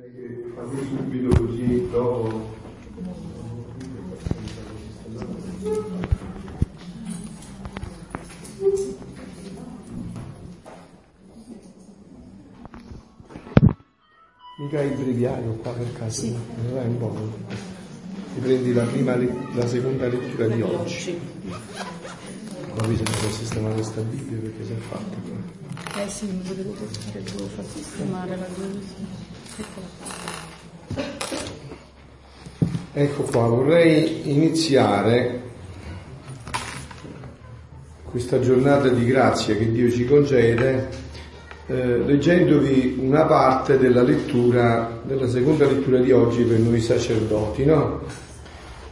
che farlo subito così dopo. Mica il breviario qua per caso, sì. ne vai un po'. Ti prendi la prima, la seconda lettura di oggi. Ma bisogna sistemare questa Bibbia perché si è fatta. Eh sì, mi potevo dire, devo far sistemare la Ecco qua, vorrei iniziare questa giornata di grazia che Dio ci concede eh, leggendovi una parte della lettura, della seconda lettura di oggi per noi sacerdoti, no?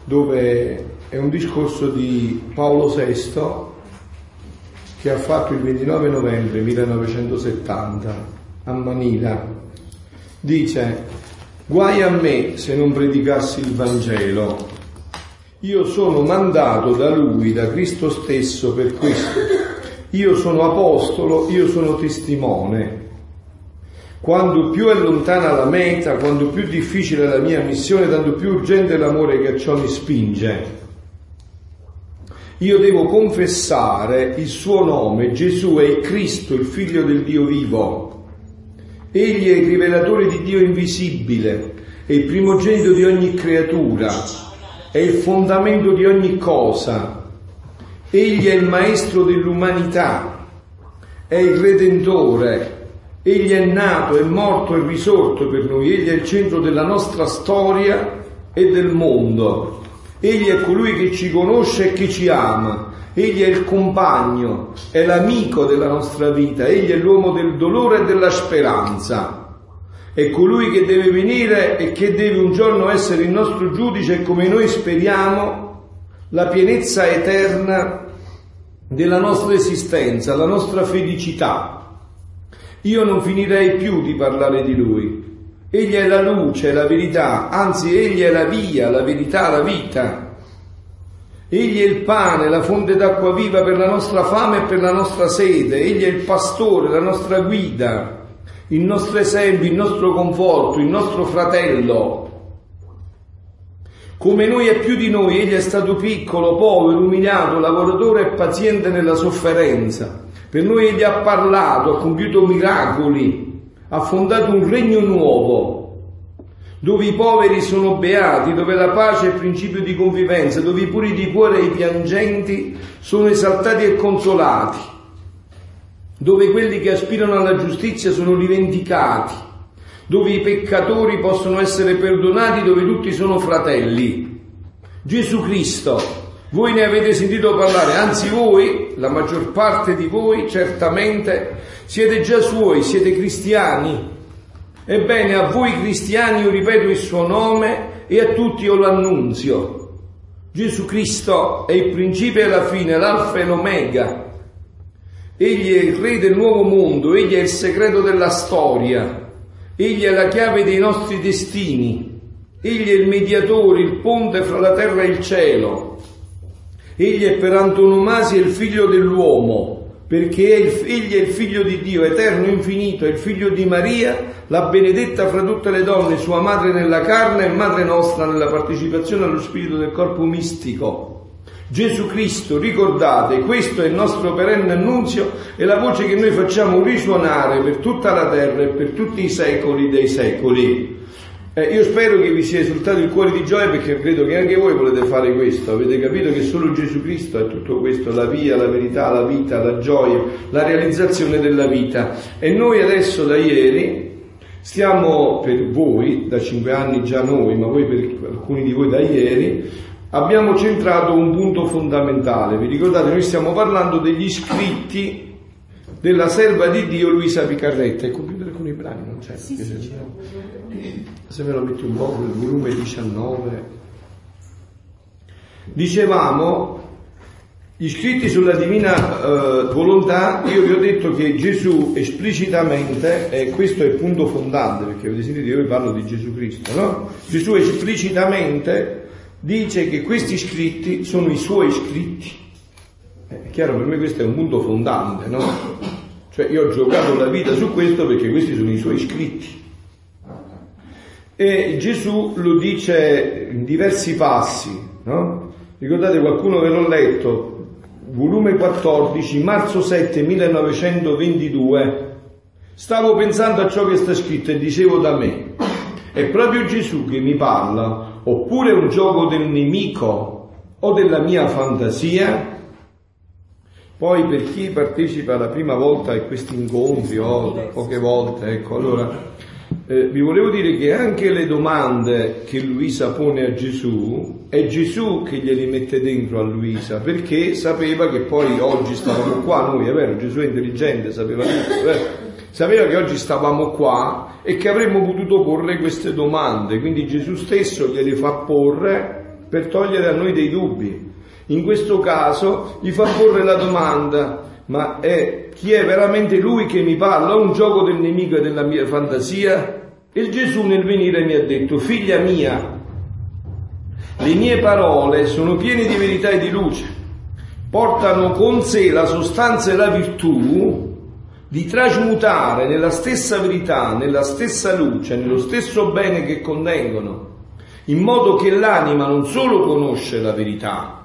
dove è un discorso di Paolo VI che ha fatto il 29 novembre 1970 a Manila. Dice, guai a me se non predicassi il Vangelo. Io sono mandato da Lui, da Cristo stesso per questo. Io sono apostolo, io sono testimone. Quando più è lontana la meta, quando più difficile è la mia missione, tanto più urgente è l'amore che a ciò mi spinge. Io devo confessare il suo nome, Gesù è il Cristo, il figlio del Dio vivo. Egli è il rivelatore di Dio invisibile, è il primogenito di ogni creatura, è il fondamento di ogni cosa. Egli è il maestro dell'umanità, è il redentore, egli è nato, è morto e risorto per noi, egli è il centro della nostra storia e del mondo. Egli è colui che ci conosce e che ci ama. Egli è il compagno, è l'amico della nostra vita, egli è l'uomo del dolore e della speranza. È colui che deve venire e che deve un giorno essere il nostro giudice come noi speriamo la pienezza eterna della nostra esistenza, la nostra felicità. Io non finirei più di parlare di lui, Egli è la luce, la verità, anzi egli è la via, la verità, la vita. Egli è il pane, la fonte d'acqua viva per la nostra fame e per la nostra sede. Egli è il pastore, la nostra guida, il nostro esempio, il nostro conforto, il nostro fratello. Come noi e più di noi, egli è stato piccolo, povero, umiliato, lavoratore e paziente nella sofferenza. Per noi egli ha parlato, ha compiuto miracoli, ha fondato un regno nuovo, dove i poveri sono beati, dove la pace è il principio di convivenza, dove i puri di cuore e i piangenti sono esaltati e consolati, dove quelli che aspirano alla giustizia sono rivendicati, dove i peccatori possono essere perdonati, dove tutti sono fratelli. Gesù Cristo, voi ne avete sentito parlare, anzi voi, la maggior parte di voi, certamente siete già suoi, siete cristiani. Ebbene, a voi cristiani io ripeto il suo nome e a tutti io lo annunzio. Gesù Cristo è il principio e la fine, l'alfa e l'omega. Egli è il re del nuovo mondo, egli è il segreto della storia, egli è la chiave dei nostri destini, egli è il mediatore, il ponte fra la terra e il cielo. Egli è per antonomasia il figlio dell'uomo, perché egli è il figlio di Dio, eterno, infinito, è il figlio di Maria, la benedetta fra tutte le donne, sua madre nella carne e madre nostra nella partecipazione allo spirito del corpo mistico. Gesù Cristo, ricordate, questo è il nostro perenne annunzio e la voce che noi facciamo risuonare per tutta la terra e per tutti i secoli dei secoli. Eh, io spero che vi sia esultato il cuore di gioia perché credo che anche voi volete fare questo, avete capito che solo Gesù Cristo è tutto questo, la via, la verità, la vita, la gioia, la realizzazione della vita. E noi adesso da ieri stiamo per voi, da cinque anni già noi, ma voi per alcuni di voi da ieri, abbiamo centrato un punto fondamentale. Vi ricordate, noi stiamo parlando degli scritti della serva di Dio Luisa Picarretta. Il computer con i brani non c'è. Sì, sì, se me lo metti un po' nel volume 19. Dicevamo, gli scritti sulla divina eh, volontà, io vi ho detto che Gesù esplicitamente, e questo è il punto fondante, perché avete sentito io vi parlo di Gesù Cristo, no? Gesù esplicitamente dice che questi scritti sono i suoi scritti. È chiaro, per me questo è un punto fondante, no? Cioè io ho giocato la vita su questo perché questi sono i suoi scritti. E Gesù lo dice in diversi passi, no? Ricordate qualcuno ve l'ho letto, volume 14, marzo 7 1922. Stavo pensando a ciò che sta scritto e dicevo da me, è proprio Gesù che mi parla, oppure un gioco del nemico o della mia fantasia? Poi per chi partecipa la prima volta a questi incontri o poche volte, ecco, allora eh, vi volevo dire che anche le domande che Luisa pone a Gesù, è Gesù che glieli mette dentro a Luisa, perché sapeva che poi oggi stavamo qua, noi è vero, Gesù è intelligente, sapeva tutto, vero? sapeva che oggi stavamo qua e che avremmo potuto porre queste domande, quindi Gesù stesso glieli fa porre per togliere a noi dei dubbi. In questo caso gli fa porre la domanda, ma è chi è veramente lui che mi parla, un gioco del nemico e della mia fantasia? E Gesù nel venire mi ha detto, figlia mia, le mie parole sono piene di verità e di luce, portano con sé la sostanza e la virtù di trasmutare nella stessa verità, nella stessa luce, nello stesso bene che contengono, in modo che l'anima non solo conosce la verità,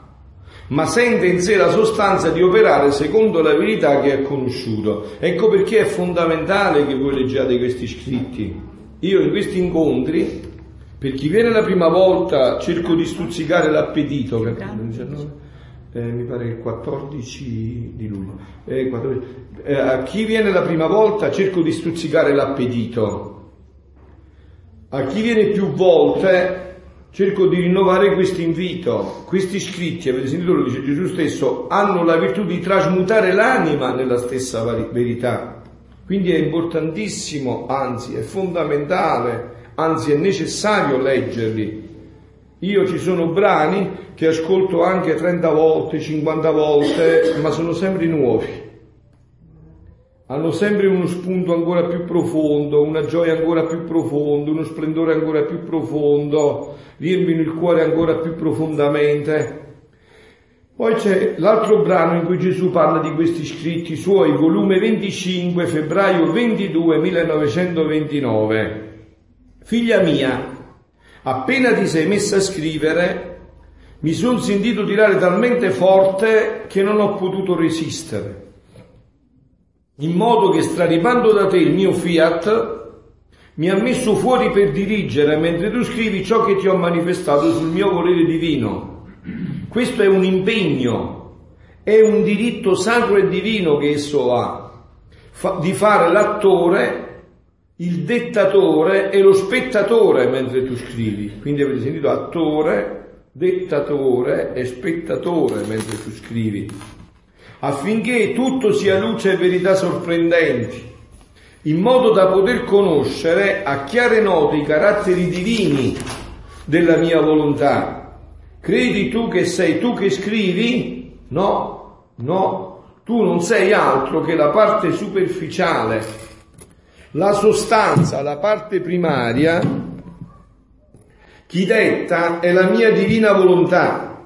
ma sente in sé la sostanza di operare secondo la verità che ha conosciuto. Ecco perché è fondamentale che voi leggiate questi scritti. Io in questi incontri, per chi viene la prima volta, cerco di stuzzicare l'appetito, eh, mi pare il 14 di luglio. Eh, 14, eh, a chi viene la prima volta cerco di stuzzicare l'appetito. A chi viene più volte cerco di rinnovare questo invito. Questi scritti, avete sentito, lo dice Gesù stesso, hanno la virtù di trasmutare l'anima nella stessa verità. Quindi è importantissimo, anzi è fondamentale, anzi è necessario leggerli. Io ci sono brani che ascolto anche 30 volte, 50 volte, ma sono sempre nuovi hanno sempre uno spunto ancora più profondo, una gioia ancora più profonda, uno splendore ancora più profondo, riempiono il cuore ancora più profondamente. Poi c'è l'altro brano in cui Gesù parla di questi scritti suoi, volume 25, febbraio 22, 1929. Figlia mia, appena ti sei messa a scrivere, mi sono sentito tirare talmente forte che non ho potuto resistere in modo che straripando da te il mio fiat mi ha messo fuori per dirigere mentre tu scrivi ciò che ti ho manifestato sul mio volere divino. Questo è un impegno, è un diritto sacro e divino che esso ha, fa, di fare l'attore, il dettatore e lo spettatore mentre tu scrivi. Quindi avete sentito attore, dettatore e spettatore mentre tu scrivi affinché tutto sia luce e verità sorprendenti, in modo da poter conoscere a chiare note i caratteri divini della mia volontà. Credi tu che sei tu che scrivi? No, no, tu non sei altro che la parte superficiale, la sostanza, la parte primaria. Chi detta è la mia divina volontà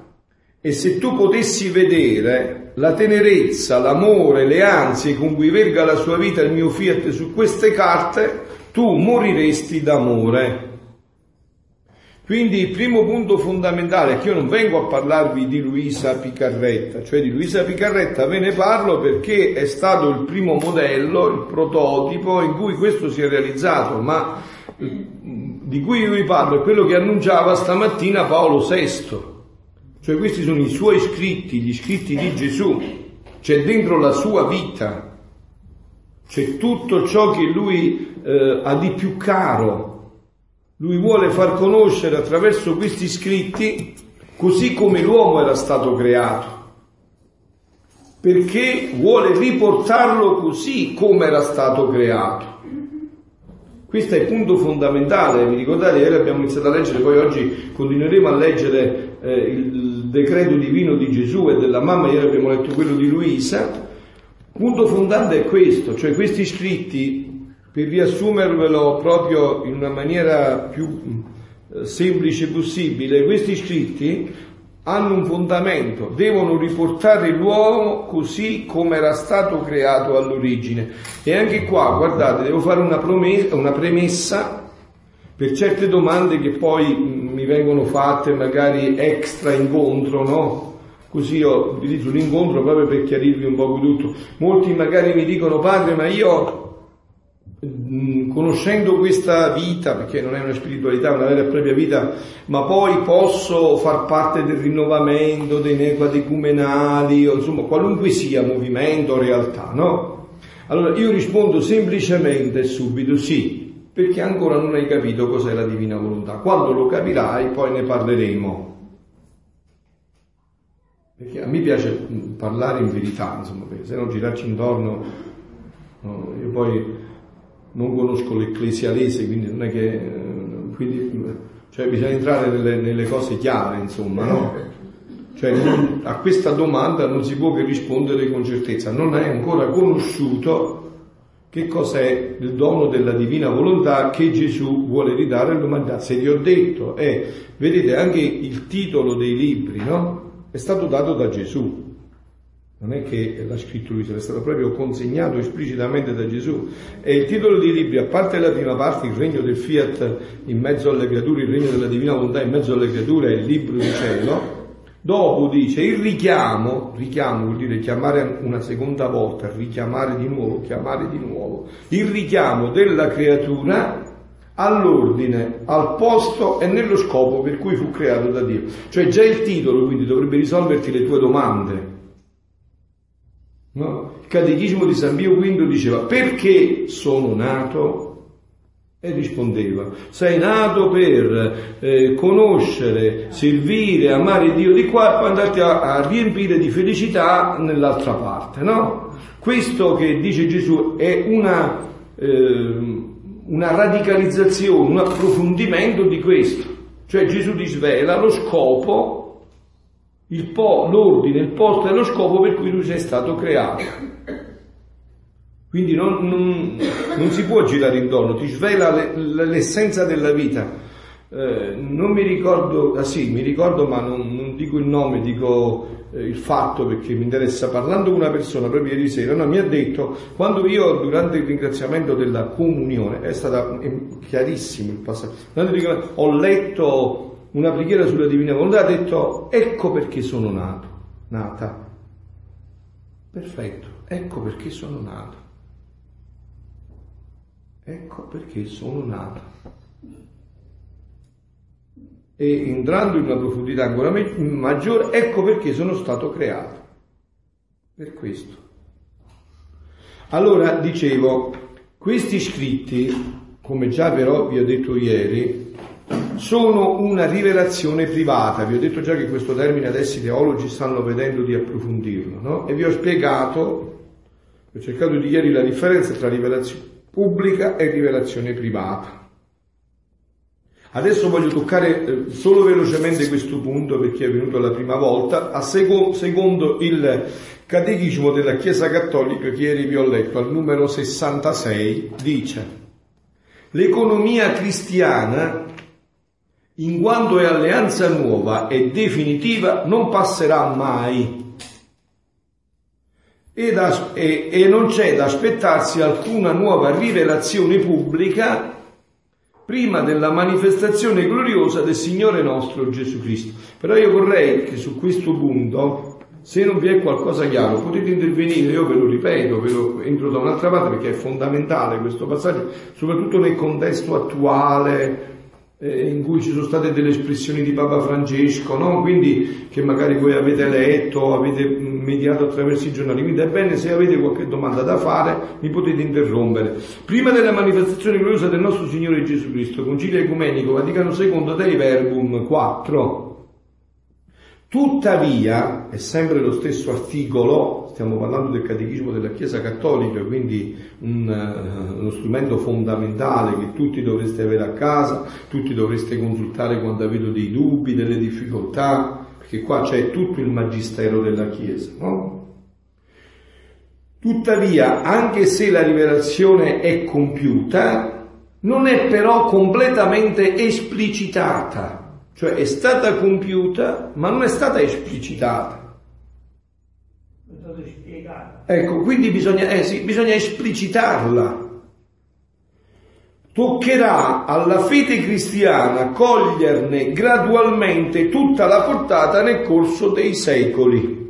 e se tu potessi vedere la tenerezza, l'amore, le ansie con cui verga la sua vita il mio fiat su queste carte, tu moriresti d'amore. Quindi il primo punto fondamentale è che io non vengo a parlarvi di Luisa Picarretta, cioè di Luisa Picarretta ve ne parlo perché è stato il primo modello, il prototipo in cui questo si è realizzato, ma di cui io vi parlo è quello che annunciava stamattina Paolo VI cioè questi sono i suoi scritti, gli scritti di Gesù, c'è dentro la sua vita, c'è tutto ciò che lui eh, ha di più caro. Lui vuole far conoscere attraverso questi scritti così come l'uomo era stato creato, perché vuole riportarlo così come era stato creato. Questo è il punto fondamentale, vi ricordate, ieri abbiamo iniziato a leggere, poi oggi continueremo a leggere eh, il decreto divino di Gesù e della mamma, ieri abbiamo letto quello di Luisa. Il punto fondante è questo, cioè questi scritti, per riassumervelo proprio in una maniera più eh, semplice possibile, questi scritti hanno un fondamento, devono riportare l'uomo così come era stato creato all'origine. E anche qua, guardate, devo fare una, promessa, una premessa per certe domande che poi mi vengono fatte magari extra incontro, no? Così io utilizzo l'incontro proprio per chiarirvi un po' tutto. Molti magari mi dicono, padre, ma io conoscendo questa vita, perché non è una spiritualità, una vera e propria vita, ma poi posso far parte del rinnovamento, dei nequadecumenali, o insomma qualunque sia movimento, realtà, no? Allora io rispondo semplicemente e subito sì, perché ancora non hai capito cos'è la divina volontà. Quando lo capirai poi ne parleremo. Perché a me piace parlare in verità, insomma, se no girarci intorno, no, io poi non conosco l'ecclesialese, quindi non è che, quindi, cioè bisogna entrare nelle, nelle cose chiare, insomma, no? Cioè a questa domanda non si può che rispondere con certezza, non hai ancora conosciuto che cos'è il dono della divina volontà che Gesù vuole ridare all'umanità. Se vi ho detto, è, vedete anche il titolo dei libri, no? è stato dato da Gesù. Non è che l'ha scritto lui, è stato proprio consegnato esplicitamente da Gesù. E il titolo dei libri, a parte la prima parte, il regno del fiat in mezzo alle creature, il regno della divina volontà in mezzo alle creature, è il libro di cielo, Dopo dice il richiamo, richiamo vuol dire chiamare una seconda volta, richiamare di nuovo, chiamare di nuovo, il richiamo della creatura all'ordine, al posto e nello scopo per cui fu creato da Dio. Cioè già il titolo quindi dovrebbe risolverti le tue domande. Catechismo di San Pio V diceva perché sono nato? E rispondeva, sei nato per eh, conoscere, servire, amare Dio di qua e poi andarti a, a riempire di felicità nell'altra parte, no? Questo che dice Gesù è una... Eh, una radicalizzazione, un approfondimento di questo. Cioè Gesù ti svela lo scopo, il po, l'ordine, il posto e lo scopo per cui tu sei stato creato. Quindi non, non, non si può girare intorno, ti svela le, l'essenza della vita. Eh, non mi ricordo, ah sì, mi ricordo ma non, non dico il nome, dico eh, il fatto perché mi interessa, parlando con una persona proprio ieri sera, no, mi ha detto, quando io durante il ringraziamento della comunione, è stato chiarissimo il passaggio, ho letto una preghiera sulla Divina Volontà, ha detto, ecco perché sono nato, nata. Perfetto, ecco perché sono nato. Ecco perché sono nato e entrando in una profondità ancora maggiore, ecco perché sono stato creato. Per questo. Allora, dicevo, questi scritti, come già però vi ho detto ieri, sono una rivelazione privata. Vi ho detto già che questo termine adesso i teologi stanno vedendo di approfondirlo, no? E vi ho spiegato, ho cercato di ieri la differenza tra rivelazione pubblica e rivelazione privata. Adesso voglio toccare eh, solo velocemente questo punto perché è venuto la prima volta, a seco- secondo il Catechismo della Chiesa Cattolica che ieri vi ho letto, al numero 66, dice l'economia cristiana, in quanto è alleanza nuova e definitiva, non passerà mai e, da, e, e non c'è da aspettarsi alcuna nuova rivelazione pubblica prima della manifestazione gloriosa del Signore nostro Gesù Cristo. Però io vorrei che su questo punto, se non vi è qualcosa chiaro, potete intervenire, io ve lo ripeto, ve lo entro da un'altra parte perché è fondamentale questo passaggio, soprattutto nel contesto attuale eh, in cui ci sono state delle espressioni di Papa Francesco, no? quindi che magari voi avete letto, avete mediato attraverso i giornali. Quindi è bene se avete qualche domanda da fare, mi potete interrompere. Prima della manifestazione gloriosa del nostro Signore Gesù Cristo, Concilio Ecumenico Vaticano II Dei Verbum 4. Tuttavia, è sempre lo stesso articolo, stiamo parlando del catechismo della Chiesa Cattolica, quindi un, uh, uno strumento fondamentale che tutti dovreste avere a casa, tutti dovreste consultare quando avete dei dubbi, delle difficoltà, perché qua c'è tutto il magistero della Chiesa, no? Tuttavia, anche se la rivelazione è compiuta, non è però completamente esplicitata, cioè è stata compiuta, ma non è stata esplicitata. È stata spiegata. Ecco, quindi bisogna, eh sì, bisogna esplicitarla. toccherà alla fede cristiana coglierne gradualmente tutta la portata nel corso dei secoli.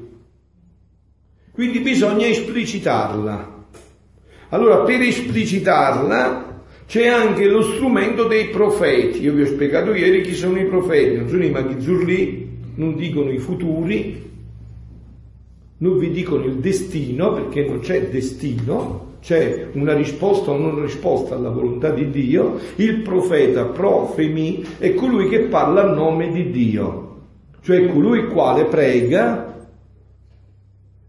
Quindi bisogna esplicitarla. Allora, per esplicitarla c'è anche lo strumento dei profeti. Io vi ho spiegato ieri chi sono i profeti, non sono i maghizzurli, non dicono i futuri, non vi dicono il destino, perché non c'è destino, c'è una risposta o non risposta alla volontà di Dio, il profeta profemi è colui che parla a nome di Dio, cioè colui il quale prega,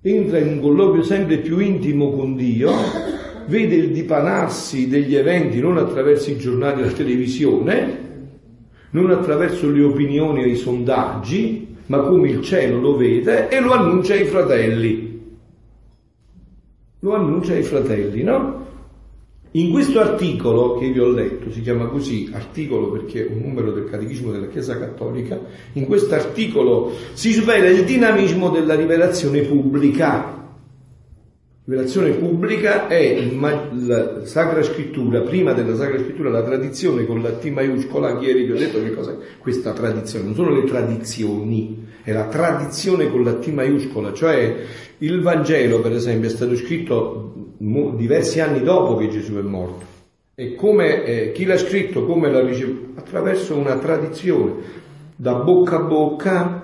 entra in un colloquio sempre più intimo con Dio, vede il dipanarsi degli eventi non attraverso i giornali e la televisione, non attraverso le opinioni e i sondaggi, ma come il cielo lo vede e lo annuncia ai fratelli lo annuncia ai fratelli, no? In questo articolo che vi ho letto, si chiama così, articolo perché è un numero del Catechismo della Chiesa Cattolica, in questo articolo si svela il dinamismo della rivelazione pubblica. Rivelazione pubblica è la Sacra Scrittura, prima della Sacra Scrittura la tradizione con la T maiuscola, ieri vi ho detto che cos'è questa tradizione, non sono le tradizioni, è la tradizione con la T maiuscola, cioè il Vangelo per esempio è stato scritto diversi anni dopo che Gesù è morto e come, eh, chi l'ha scritto, come l'ha ricevuto? Attraverso una tradizione, da bocca a bocca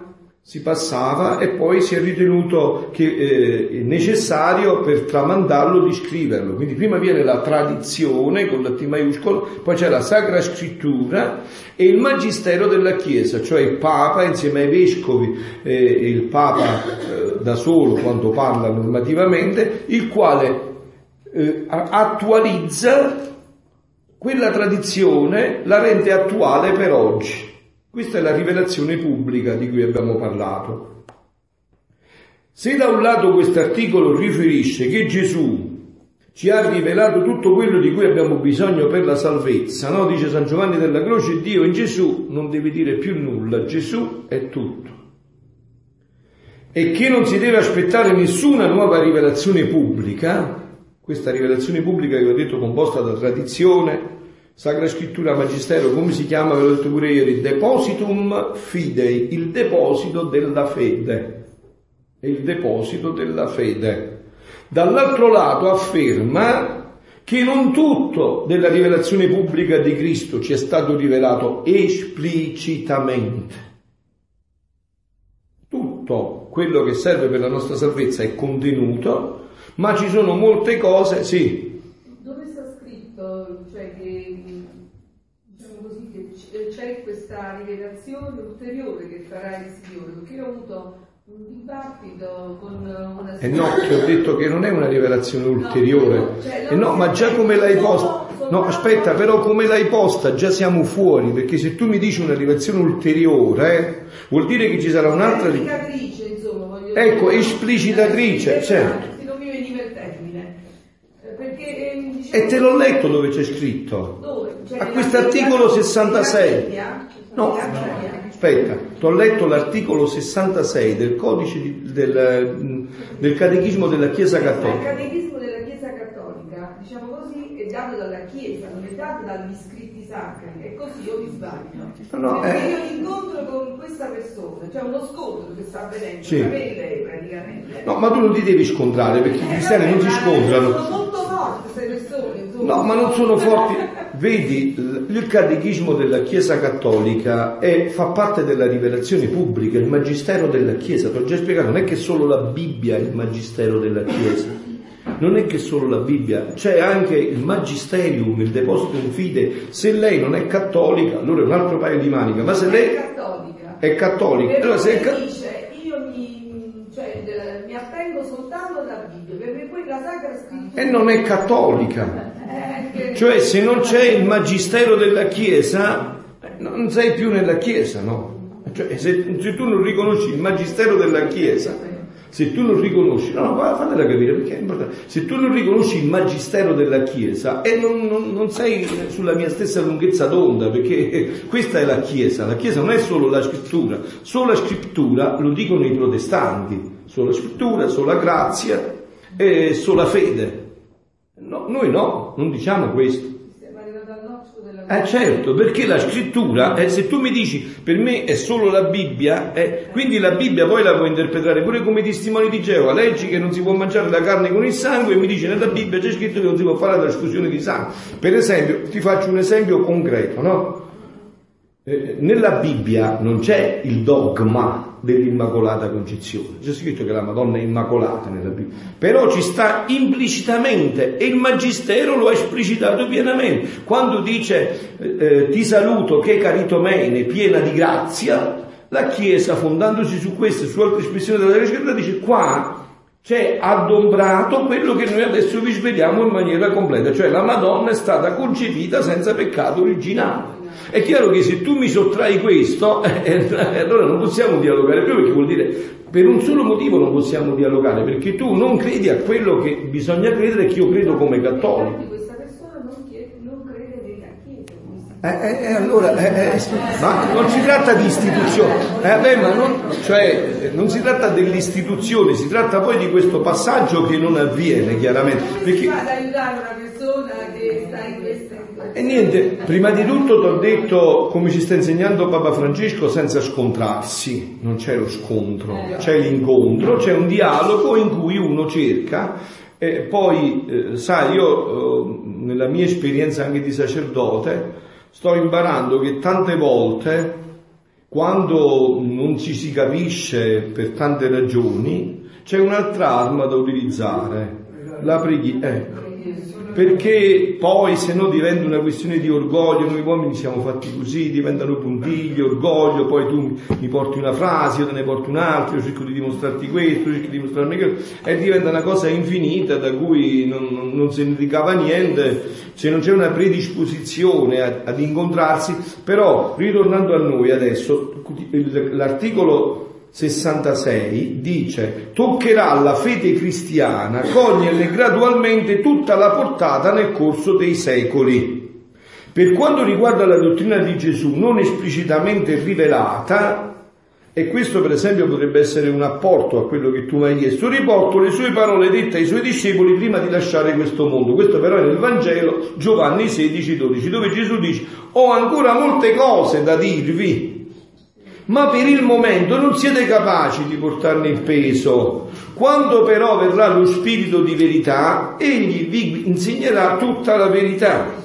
si passava e poi si è ritenuto che, eh, necessario per tramandarlo di scriverlo. Quindi prima viene la tradizione con la T maiuscolo, poi c'è la Sacra Scrittura e il Magistero della Chiesa, cioè il Papa insieme ai vescovi eh, il Papa eh, da solo quando parla normativamente, il quale eh, attualizza quella tradizione, la rende attuale per oggi. Questa è la rivelazione pubblica di cui abbiamo parlato. Se da un lato questo articolo riferisce che Gesù ci ha rivelato tutto quello di cui abbiamo bisogno per la salvezza, no? dice San Giovanni della Croce, Dio in Gesù non deve dire più nulla, Gesù è tutto. E che non si deve aspettare nessuna nuova rivelazione pubblica, questa rivelazione pubblica che ho detto composta da tradizione, Sacra Scrittura Magistero, come si chiama, ve l'ho detto pure ieri, depositum fidei, il deposito della fede. È il deposito della fede. Dall'altro lato afferma che non tutto della rivelazione pubblica di Cristo ci è stato rivelato esplicitamente. Tutto quello che serve per la nostra salvezza è contenuto, ma ci sono molte cose, sì, c'è questa rivelazione ulteriore che farà il Signore, perché io ho avuto un dibattito con una E eh no, ti ho detto che non è una rivelazione ulteriore. No, cioè, eh no ma già come l'hai posta. No, aspetta, però come l'hai posta già siamo fuori, perché se tu mi dici una rivelazione ulteriore, eh, vuol dire che ci sarà un'altra insomma, Ecco, esplicitatrice, certo. Non mi veniva il termine. Eh, perché, eh, diciamo... E te l'ho letto dove c'è scritto. Dove? a questo articolo 66. No, aspetta, ti ho letto l'articolo 66 del codice di, del, del catechismo della Chiesa Cattolica. Il catechismo della Chiesa Cattolica, diciamo così, è dato dalla Chiesa, non è dato dagli scritti sacri, e così io mi sbaglio. No, Perché eh. io incontro con questa persona, c'è cioè uno scontro che sta avvenendo sì. lei praticamente. No, ma tu non ti devi scontrare perché i cristiani non si scontrano. Sono molto forti queste persone, insomma. No, ma non sono forti. Vedi, il catechismo della Chiesa Cattolica è, fa parte della rivelazione pubblica, il magistero della Chiesa. Ti ho già spiegato, non è che solo la Bibbia è il magistero della Chiesa. Non è che solo la Bibbia, c'è anche il magisterium, il deposito in fide. Se lei non è cattolica, allora è un altro paio di maniche, ma se lei è cattolica, è cattolica allora se è ca- dice, io mi, cioè, mi attengo soltanto alla Bibbia, perché quella sacra scrittura... E non è cattolica. Cioè se non c'è il magistero della Chiesa, non sei più nella Chiesa, no? Cioè, se, se, tu non riconosci il magistero della Chiesa, se tu non riconosci, no, no, fatela capire perché è importante, se tu non riconosci il magistero della Chiesa e non, non, non, sei sulla mia stessa lunghezza d'onda, perché questa è la Chiesa, la Chiesa non è solo la scrittura, solo la scrittura lo dicono i protestanti, sola scrittura, sola grazia e sola fede. No, noi no, non diciamo questo. Eh certo, perché la scrittura, eh, se tu mi dici per me è solo la Bibbia, eh, quindi la Bibbia poi la puoi interpretare pure come testimoni di Geova, leggi che non si può mangiare la carne con il sangue e mi dici nella Bibbia c'è scritto che non si può fare la trasfusione di sangue. Per esempio, ti faccio un esempio concreto, no? Eh, nella Bibbia non c'è il dogma dell'Immacolata Concezione, c'è scritto che la Madonna è immacolata nella Bibbia, però ci sta implicitamente e il Magistero lo ha esplicitato pienamente. Quando dice eh, eh ti saluto che caritomene, piena di grazia, la Chiesa fondandosi su queste e su altre espressioni della Scrittura dice qua c'è adombrato quello che noi adesso vi sveliamo in maniera completa, cioè la Madonna è stata concepita senza peccato originale. È chiaro che se tu mi sottrai questo, eh, eh, allora non possiamo dialogare più perché vuol dire per un solo motivo non possiamo dialogare, perché tu non credi a quello che bisogna credere che io credo come cattolico. Eh, eh, eh, allora, eh, eh, ma non si tratta di istituzione, eh, beh, ma non, cioè, non si tratta dell'istituzione, si tratta poi di questo passaggio che non avviene chiaramente. Perché... Ad aiutare una persona che sta in questa e niente, prima di tutto ti ho detto come ci sta insegnando Papa Francesco senza scontrarsi, non c'è lo scontro, c'è l'incontro, c'è un dialogo in cui uno cerca. E poi, eh, sai, io eh, nella mia esperienza anche di sacerdote, sto imparando che tante volte, quando non ci si capisce per tante ragioni, c'è un'altra arma da utilizzare, la preghiera. Ecco perché poi se no diventa una questione di orgoglio, noi uomini siamo fatti così, diventano puntigli, orgoglio, poi tu mi porti una frase, io te ne porto un'altra, io cerco di dimostrarti questo, cerco di dimostrarmi quello, e diventa una cosa infinita da cui non, non se ne ricava niente, se non c'è una predisposizione a, ad incontrarsi, però ritornando a noi adesso, l'articolo 66 dice toccherà la fede cristiana coglierle gradualmente tutta la portata nel corso dei secoli. Per quanto riguarda la dottrina di Gesù non esplicitamente rivelata, e questo per esempio potrebbe essere un apporto a quello che tu mi hai chiesto, riporto le sue parole dette ai suoi discepoli prima di lasciare questo mondo. Questo però è nel Vangelo Giovanni 16, 12, dove Gesù dice ho ancora molte cose da dirvi ma per il momento non siete capaci di portarne il peso. Quando però verrà lo Spirito di verità, egli vi insegnerà tutta la verità.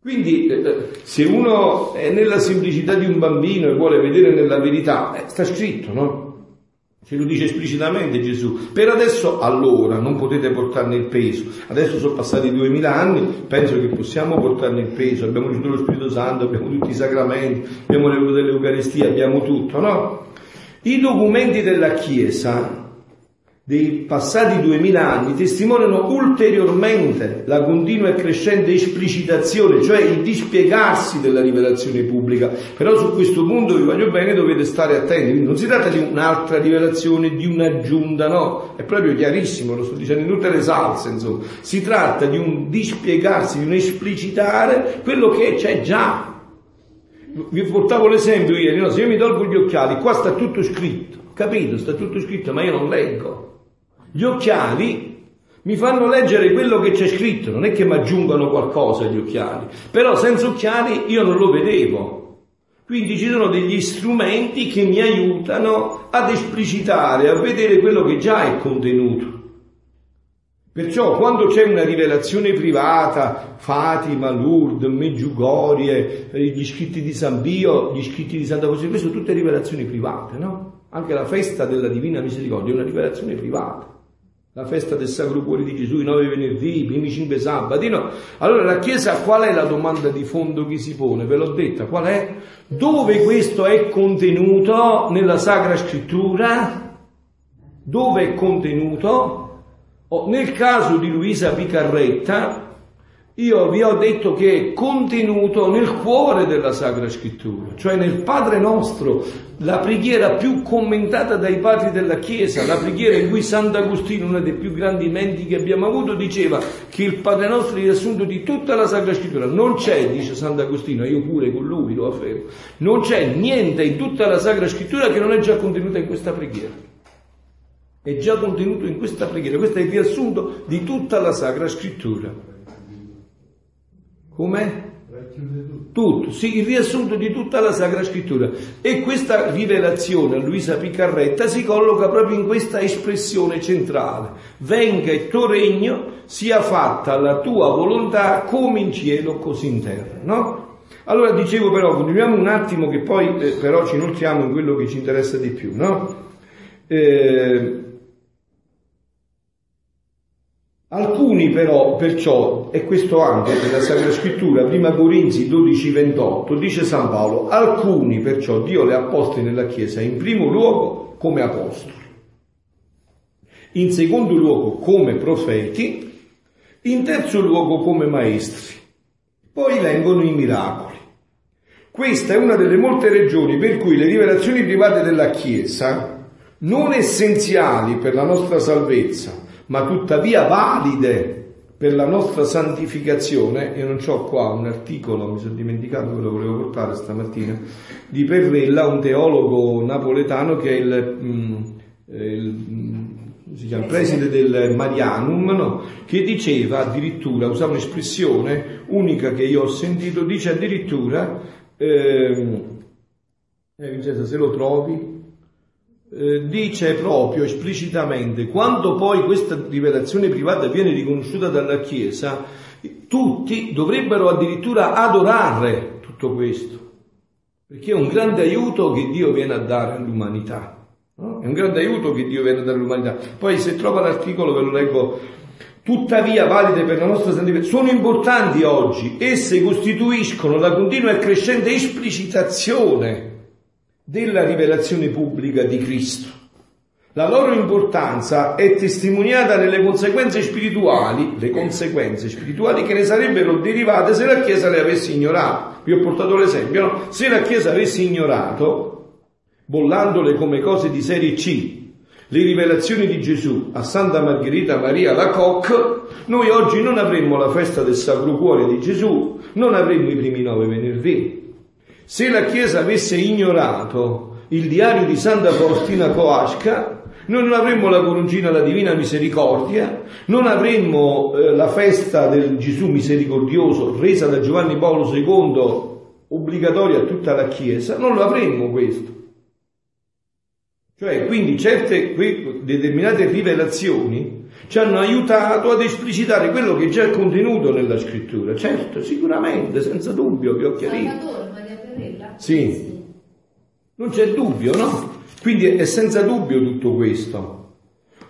Quindi eh, se uno è nella semplicità di un bambino e vuole vedere nella verità, eh, sta scritto, no? Ce lo dice esplicitamente Gesù. Per adesso, allora, non potete portarne il peso. Adesso sono passati duemila anni, penso che possiamo portarne il peso. Abbiamo ricevuto lo Spirito Santo, abbiamo tutti i sacramenti, abbiamo le dell'Eucaristia, abbiamo tutto, no? I documenti della Chiesa dei passati duemila anni testimoniano ulteriormente la continua e crescente esplicitazione, cioè il dispiegarsi della rivelazione pubblica. Però su questo punto vi voglio bene, dovete stare attenti, Quindi non si tratta di un'altra rivelazione, di un'aggiunta, no, è proprio chiarissimo, lo sto dicendo in tutte le salse, insomma, si tratta di un dispiegarsi, di un esplicitare quello che c'è già. Vi portavo l'esempio ieri, no? se io mi tolgo gli occhiali, qua sta tutto scritto, capito? Sta tutto scritto, ma io non leggo. Gli occhiali mi fanno leggere quello che c'è scritto, non è che mi aggiungano qualcosa gli occhiali, però senza occhiali io non lo vedevo. Quindi ci sono degli strumenti che mi aiutano ad esplicitare, a vedere quello che già è contenuto. Perciò quando c'è una rivelazione privata, Fatima, Lourdes, Meggiugorie, gli scritti di San Pio, gli scritti di Santa Così, queste sono tutte rivelazioni private, no? Anche la festa della Divina Misericordia è una rivelazione privata la festa del Sacro Cuore di Gesù, i nove venerdì, i primi cinque sabati, no? Allora la Chiesa qual è la domanda di fondo che si pone? Ve l'ho detta, qual è? Dove questo è contenuto nella Sacra Scrittura? Dove è contenuto? Oh, nel caso di Luisa Picarretta, io vi ho detto che è contenuto nel cuore della Sacra Scrittura, cioè nel Padre nostro, la preghiera più commentata dai padri della Chiesa, la preghiera in cui Sant'Agostino, uno dei più grandi menti che abbiamo avuto, diceva che il Padre nostro è riassunto di tutta la Sacra Scrittura. Non c'è, dice Sant'Agostino, io pure con lui lo affermo, non c'è niente in tutta la Sacra Scrittura che non è già contenuta in questa preghiera. È già contenuto in questa preghiera, questo è il riassunto di tutta la Sacra Scrittura. Come? Tutto, sì, il riassunto di tutta la Sacra Scrittura. E questa rivelazione a Luisa Piccarretta si colloca proprio in questa espressione centrale. Venga il tuo regno, sia fatta la tua volontà come in cielo così in terra, no? Allora dicevo però, continuiamo un attimo che poi eh, però ci inoltriamo in quello che ci interessa di più, no? Eh, alcuni però, perciò, e questo anche nella Sacra Scrittura, prima Corinzi 12:28, dice San Paolo, alcuni perciò Dio le ha posti nella Chiesa in primo luogo come apostoli, in secondo luogo come profeti, in terzo luogo come maestri. Poi vengono i miracoli. Questa è una delle molte ragioni per cui le rivelazioni private della Chiesa, non essenziali per la nostra salvezza, ma tuttavia valide per la nostra santificazione, io non ho qua un articolo, mi sono dimenticato che lo volevo portare stamattina, di Perrella, un teologo napoletano che è il, mm, il mm, si chiama, preside del Marianum, no? che diceva addirittura, usava un'espressione unica che io ho sentito, dice addirittura eh, eh, Vincenzo, se lo trovi, eh, dice proprio esplicitamente, quando poi questa rivelazione privata viene riconosciuta dalla Chiesa, tutti dovrebbero addirittura adorare tutto questo, perché è un grande aiuto che Dio viene a dare all'umanità. No? È un grande aiuto che Dio viene a dare all'umanità. Poi se trova l'articolo ve lo leggo tuttavia valide per la nostra santificazione, sono importanti oggi. Esse costituiscono la continua e crescente esplicitazione della rivelazione pubblica di Cristo. La loro importanza è testimoniata nelle conseguenze spirituali, le conseguenze spirituali che ne sarebbero derivate se la Chiesa le avesse ignorato. Vi ho portato l'esempio, no? Se la Chiesa avesse ignorato, bollandole come cose di serie C, le rivelazioni di Gesù a Santa Margherita Maria la Coque, noi oggi non avremmo la festa del Sacro Cuore di Gesù, non avremmo i primi nove venerdì. Se la Chiesa avesse ignorato il diario di Santa Faustina Coasca, noi non avremmo la coroncina alla Divina Misericordia, non avremmo eh, la festa del Gesù misericordioso resa da Giovanni Paolo II obbligatoria a tutta la Chiesa, non lo avremmo questo. Cioè, quindi certe determinate rivelazioni ci hanno aiutato ad esplicitare quello che già è contenuto nella scrittura. Certo, sicuramente, senza dubbio, vi ho chiarito. Sì. Non c'è dubbio, no? Quindi è senza dubbio tutto questo.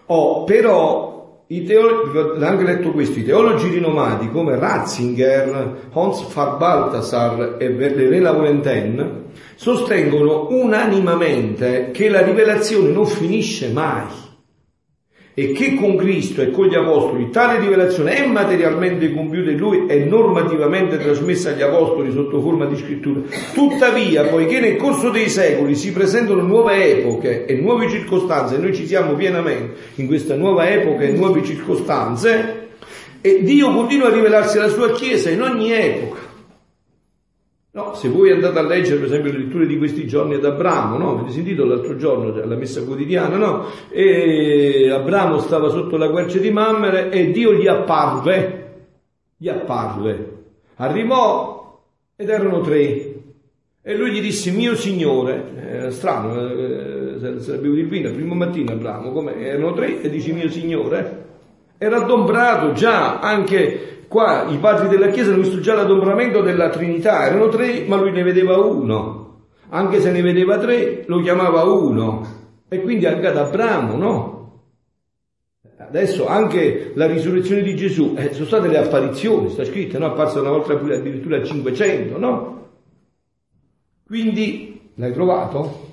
Oh, però, i teologi, anche letto questo, i teologi rinomati come Ratzinger, Hans Farbaltasar e Verena Volenten sostengono unanimamente che la rivelazione non finisce mai e che con Cristo e con gli Apostoli tale rivelazione è materialmente compiuta in Lui e normativamente trasmessa agli Apostoli sotto forma di scrittura. Tuttavia, poiché nel corso dei secoli si presentano nuove epoche e nuove circostanze, e noi ci siamo pienamente in questa nuova epoca e nuove circostanze, e Dio continua a rivelarsi alla sua Chiesa in ogni epoca. No, se voi andate a leggere per esempio le letture di questi giorni ad Abramo, no? Avete sentito l'altro giorno alla cioè, messa quotidiana, no? E Abramo stava sotto la quercia di Mammere e Dio gli apparve, gli apparve. Arrivò ed erano tre. E lui gli disse, mio signore, eh, strano, eh, sarebbe bevuto il primo mattino Abramo, come erano tre e dice mio signore. Era adombrato già anche Qua i padri della Chiesa hanno visto già l'adombramento della Trinità, erano tre, ma lui ne vedeva uno. Anche se ne vedeva tre, lo chiamava uno. E quindi anche ad Abramo, no? Adesso anche la risurrezione di Gesù, eh, sono state le apparizioni, sta scritto, no? Apparsa una volta addirittura a 500, no? Quindi, l'hai trovato?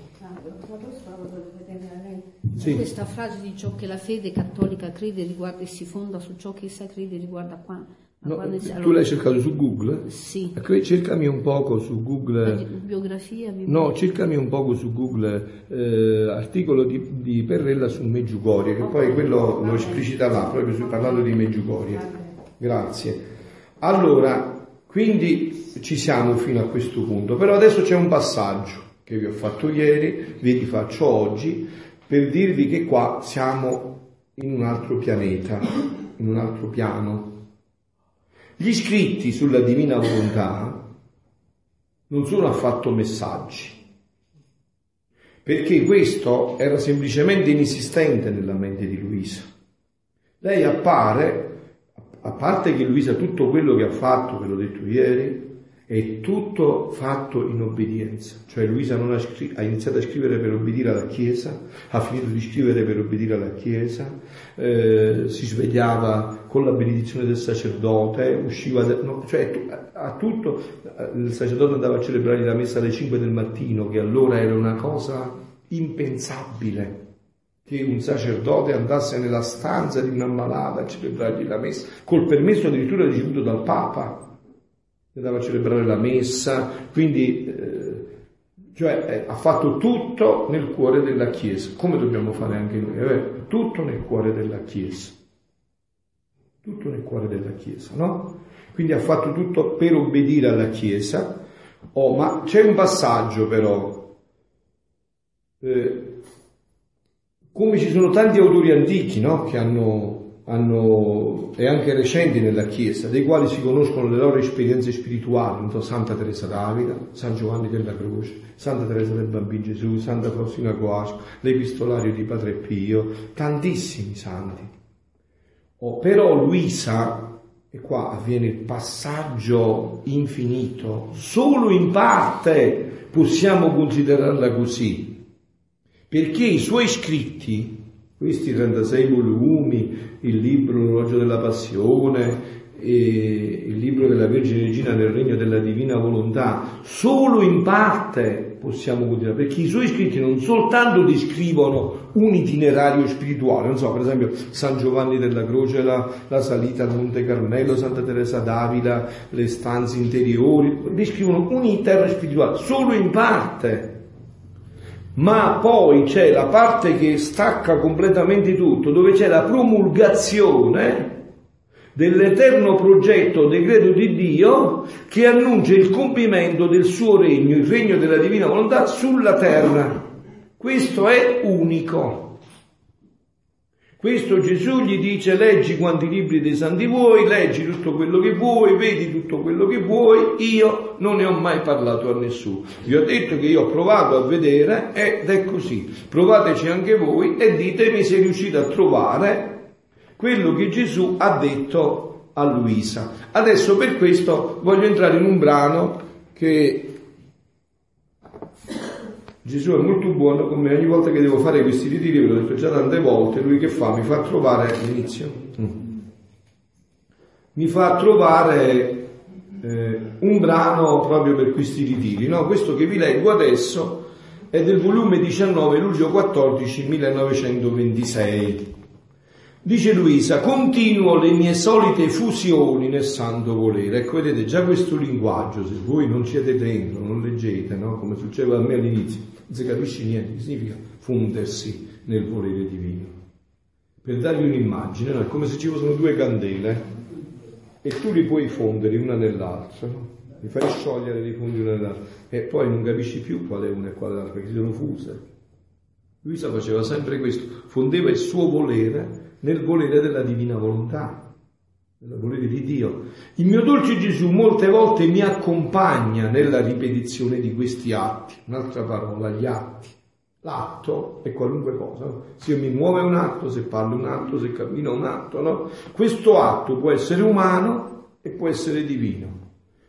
Sì. Questa frase di ciò che la fede cattolica crede riguarda e si fonda su ciò che essa crede riguarda qua. No, tu l'hai cercato su Google? Sì. Cercami un poco su Google. Biografia? No, cercami un poco su Google eh, articolo di, di, Perrella su Meggiugorie, che poi quello lo esplicita là, proprio su, parlando di Meggiugorie. Grazie. Allora, quindi ci siamo fino a questo punto, però adesso c'è un passaggio che vi ho fatto ieri, vi rifaccio oggi, per dirvi che qua siamo in un altro pianeta, in un altro piano. Gli scritti sulla divina volontà non sono affatto messaggi, perché questo era semplicemente inesistente nella mente di Luisa. Lei appare, a parte che Luisa tutto quello che ha fatto, ve l'ho detto ieri, è tutto fatto in obbedienza, cioè Luisa ha, scri- ha, iniziato a scrivere per obbedire alla Chiesa, ha finito di scrivere per obbedire alla Chiesa, eh, si svegliava con la benedizione del sacerdote, usciva, da, no, cioè a tutto, il sacerdote andava a celebrare la messa alle 5 del mattino, che allora era una cosa impensabile, che un sacerdote andasse nella stanza di un ammalato a celebrargli la messa, col permesso addirittura ricevuto dal Papa andava a celebrare la messa, quindi eh, cioè, eh, ha fatto tutto nel cuore della Chiesa, come dobbiamo fare anche noi, eh? tutto nel cuore della Chiesa, tutto nel cuore della Chiesa, no? Quindi ha fatto tutto per obbedire alla Chiesa, oh, ma c'è un passaggio però, come ci sono tanti autori antichi no? che hanno hanno, e anche recenti nella Chiesa, dei quali si conoscono le loro esperienze spirituali, non so, Santa Teresa d'Avila, San Giovanni della Croce, Santa Teresa del Bambino Gesù, Santa Faustina Coasco, l'Epistolario di Padre Pio, tantissimi santi. Oh, però Luisa, e qua avviene il passaggio infinito, solo in parte possiamo considerarla così, perché i suoi scritti questi 36 volumi, il libro L'orologio della passione, il libro della Vergine Regina nel regno della divina volontà, solo in parte possiamo continuare, perché i suoi scritti non soltanto descrivono un itinerario spirituale, non so, per esempio San Giovanni della Croce, la, la salita al Monte Carmelo, Santa Teresa d'Avila, le stanze interiori, descrivono un itinerario spirituale, solo in parte ma poi c'è la parte che stacca completamente tutto, dove c'è la promulgazione dell'eterno progetto decreto di Dio che annuncia il compimento del suo regno, il regno della divina volontà sulla terra. Questo è unico. Questo Gesù gli dice leggi quanti libri dei santi vuoi, leggi tutto quello che vuoi, vedi tutto quello che vuoi, io non ne ho mai parlato a nessuno. Vi ho detto che io ho provato a vedere ed è così. Provateci anche voi e ditemi se riuscite a trovare quello che Gesù ha detto a Luisa. Adesso per questo voglio entrare in un brano che Gesù è molto buono con me, ogni volta che devo fare questi ritiri, ve l'ho detto già tante volte, lui che fa? Mi fa trovare l'inizio. Mm. Mi fa trovare eh, un brano proprio per questi ritiri. No? Questo che vi leggo adesso è del volume 19, luglio 14, 1926. Dice Luisa, continuo le mie solite fusioni nel santo volere. Ecco, vedete già questo linguaggio, se voi non siete dentro, non leggete, no? come succedeva a me all'inizio, non si capisce niente, significa fondersi nel volere divino. Per dargli un'immagine, no? è come se ci fossero due candele e tu li puoi fondere una nell'altra, no? li fai sciogliere, li fondi una nell'altra e poi non capisci più qual è una e qual è l'altra, perché si sono fuse. Luisa faceva sempre questo, fondeva il suo volere nel volere della divina volontà, nel volere di Dio. Il mio dolce Gesù molte volte mi accompagna nella ripetizione di questi atti, un'altra parola, gli atti. L'atto è qualunque cosa, no? se io mi muovo un atto, se parlo un atto, se cammino un atto, no? Questo atto può essere umano e può essere divino.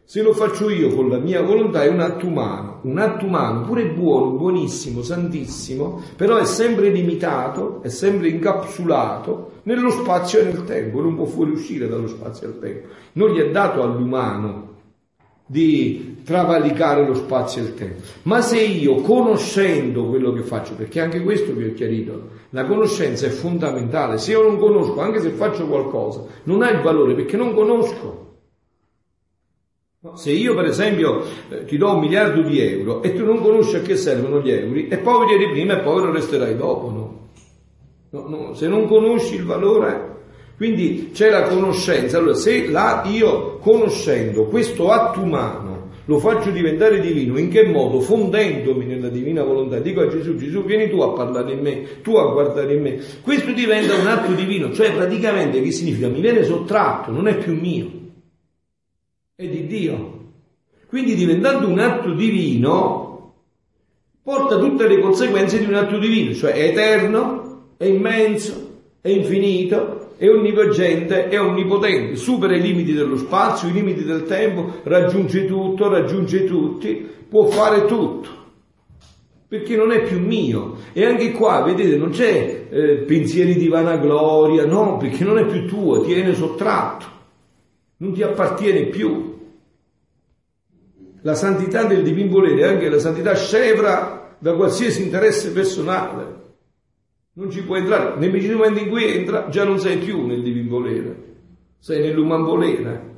Se lo faccio io con la mia volontà è un atto umano, un atto umano pure buono, buonissimo, santissimo, però è sempre limitato, è sempre incapsulato nello spazio e nel tempo, non può fuoriuscire dallo spazio e dal tempo. Non gli è dato all'umano di travalicare lo spazio e il tempo. Ma se io, conoscendo quello che faccio, perché anche questo vi ho chiarito, la conoscenza è fondamentale, se io non conosco, anche se faccio qualcosa, non ha il valore perché non conosco. Se io per esempio eh, ti do un miliardo di euro e tu non conosci a che servono gli euro, è povero eri prima e povero resterai dopo, no? no, no se non conosci il valore, quindi c'è la conoscenza. Allora, se la, io conoscendo questo atto umano lo faccio diventare divino, in che modo? Fondendomi nella divina volontà. Dico a Gesù, Gesù vieni tu a parlare in me, tu a guardare in me. Questo diventa un atto divino, cioè praticamente che significa? Mi viene sottratto, non è più mio è di Dio. Quindi diventando un atto divino, porta tutte le conseguenze di un atto divino, cioè è eterno, è immenso, è infinito, è onnipotente, è onnipotente, supera i limiti dello spazio, i limiti del tempo, raggiunge tutto, raggiunge tutti, può fare tutto perché non è più mio. E anche qua, vedete, non c'è eh, pensieri di vanagloria, no, perché non è più tuo, ti viene sottratto, non ti appartiene più. La santità del divin volere è anche la santità scevra da qualsiasi interesse personale. Non ci può entrare, nel momento in cui entra già non sei più nel divin volere, sei nell'uman volere.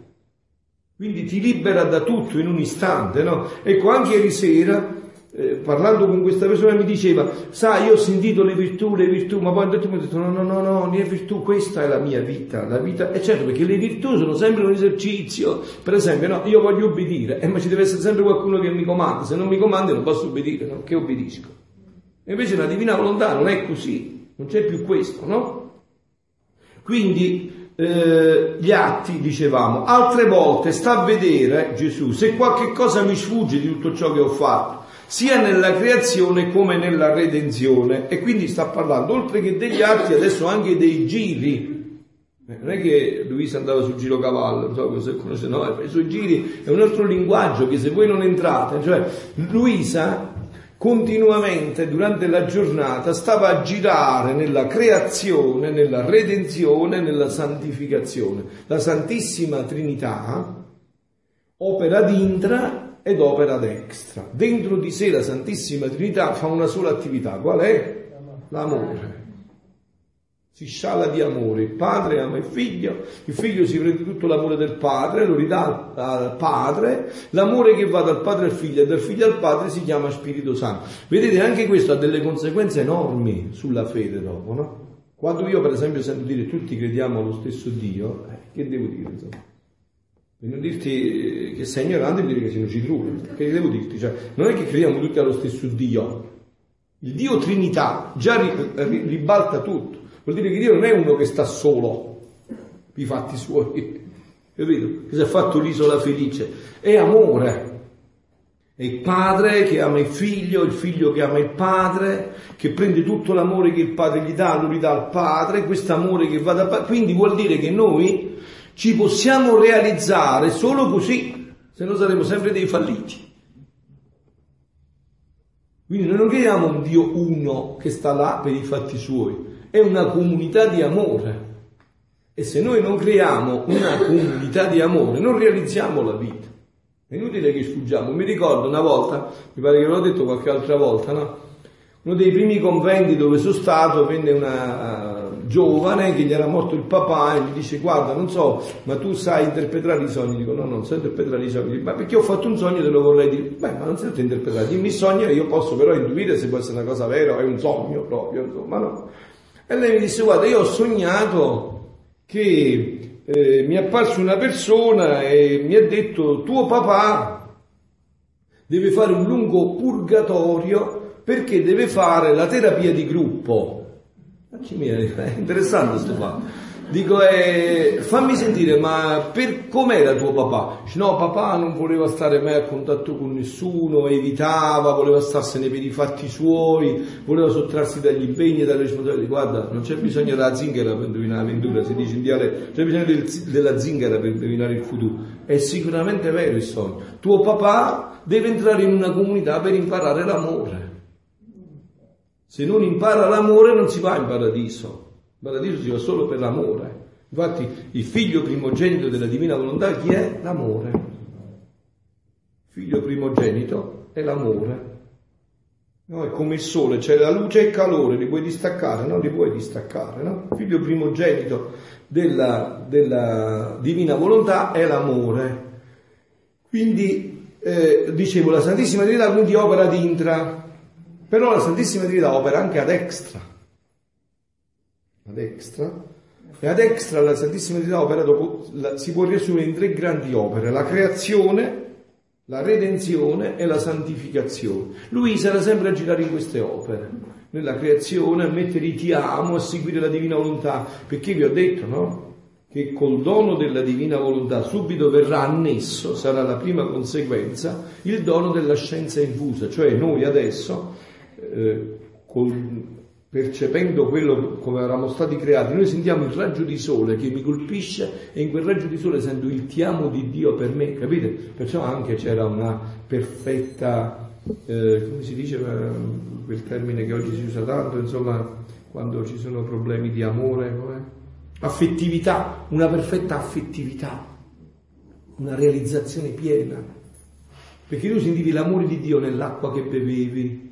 Quindi ti libera da tutto in un istante, no? Ecco, anche ieri sera eh, parlando con questa persona mi diceva, sai, io ho sentito le virtù, le virtù, ma poi mi ho detto, no, no, no, no, è virtù, questa è la mia vita, la vita, e certo perché le virtù sono sempre un esercizio, per esempio, no, io voglio obbedire, eh, ma ci deve essere sempre qualcuno che mi comanda, se non mi comanda non posso obbedire, no? che obbedisco. E invece la divina volontà non è così, non c'è più questo, no? Quindi eh, gli atti, dicevamo, altre volte sta a vedere Gesù se qualche cosa mi sfugge di tutto ciò che ho fatto sia nella creazione come nella redenzione. E quindi sta parlando, oltre che degli atti, adesso anche dei giri. Eh, non è che Luisa andava sul giro cavallo, non so se conosce, no, i suoi giri è un altro linguaggio che se voi non entrate, cioè Luisa continuamente durante la giornata stava a girare nella creazione, nella redenzione, nella santificazione. La Santissima Trinità opera ad intra ed opera ad extra. Dentro di sé la Santissima Trinità fa una sola attività, qual è? L'amore. Si sciala di amore, il padre ama il figlio, il figlio si prende tutto l'amore del padre, lo ridà al padre, l'amore che va dal padre al figlio e dal figlio al padre si chiama Spirito Santo. Vedete, anche questo ha delle conseguenze enormi sulla fede dopo, no? Quando io per esempio sento dire tutti crediamo allo stesso Dio, eh, che devo dire? Insomma? Per non dirti che sei ignorante e dire che sei un citrone. Che devo dirti? Cioè, non è che crediamo tutti allo stesso Dio. Il Dio Trinità già ribalta tutto. Vuol dire che Dio non è uno che sta solo i fatti suoi. Capito? Che si è fatto l'isola felice. È amore. È il padre che ama il figlio, il figlio che ama il padre, che prende tutto l'amore che il padre gli dà, lo ridà al padre, questo amore che va da padre. Quindi vuol dire che noi ci possiamo realizzare solo così, se no saremo sempre dei falliti. Quindi noi non crediamo un Dio uno che sta là per i fatti suoi, è una comunità di amore. E se noi non creiamo una comunità di amore, non realizziamo la vita. È inutile che sfuggiamo. Mi ricordo una volta, mi pare che l'ho detto qualche altra volta, no? Uno dei primi conventi dove sono stato venne una giovane che gli era morto il papà e gli dice guarda non so ma tu sai interpretare i sogni. Dico no non so interpretare i sogni. Ma perché ho fatto un sogno te lo vorrei dire? Beh ma non sai interpretare dimmi il sogno e io posso però intuire se può essere una cosa vera o è un sogno proprio insomma no? E lei mi disse guarda io ho sognato che eh, mi è apparso una persona e mi ha detto tuo papà deve fare un lungo purgatorio perché deve fare la terapia di gruppo è interessante questo fatto. Dico, eh, fammi sentire, ma per com'era tuo papà? Dice, no, papà non voleva stare mai a contatto con nessuno, evitava, voleva starsene per i fatti suoi, voleva sottrarsi dagli impegni e dalle responsabilità. Guarda, non c'è bisogno della zingara per indovinare l'avventura, si dice in dialetto, c'è bisogno del, della zingara per indovinare il futuro. È sicuramente vero il sogno. Tuo papà deve entrare in una comunità per imparare l'amore. Se non impara l'amore non si va in paradiso. In paradiso si va solo per l'amore. Infatti il figlio primogenito della divina volontà chi è? L'amore. Figlio primogenito è l'amore. No, è come il sole, c'è la luce e il calore, li puoi distaccare, no? Li puoi distaccare, no? Il figlio primogenito della, della divina volontà è l'amore. Quindi, eh, dicevo, la Santissima Trinità quindi opera ad intra, però la Santissima Trinità opera anche ad extra. Ad extra. E ad extra la Santissima Trinità opera dopo, la, si può riassumere in tre grandi opere, la creazione, la redenzione e la santificazione. Lui sarà sempre a girare in queste opere, nella creazione, a mettere i ti amo, a seguire la divina volontà, perché vi ho detto, no? che col dono della divina volontà subito verrà annesso, sarà la prima conseguenza, il dono della scienza infusa, cioè noi adesso, eh, col, percependo quello come eravamo stati creati, noi sentiamo il raggio di sole che mi colpisce e in quel raggio di sole sento il ti amo di Dio per me, capite? Perciò anche c'era una perfetta, eh, come si dice eh, quel termine che oggi si usa tanto, insomma, quando ci sono problemi di amore, com'è? affettività, una perfetta affettività, una realizzazione piena. Perché tu sentivi l'amore di Dio nell'acqua che bevevi,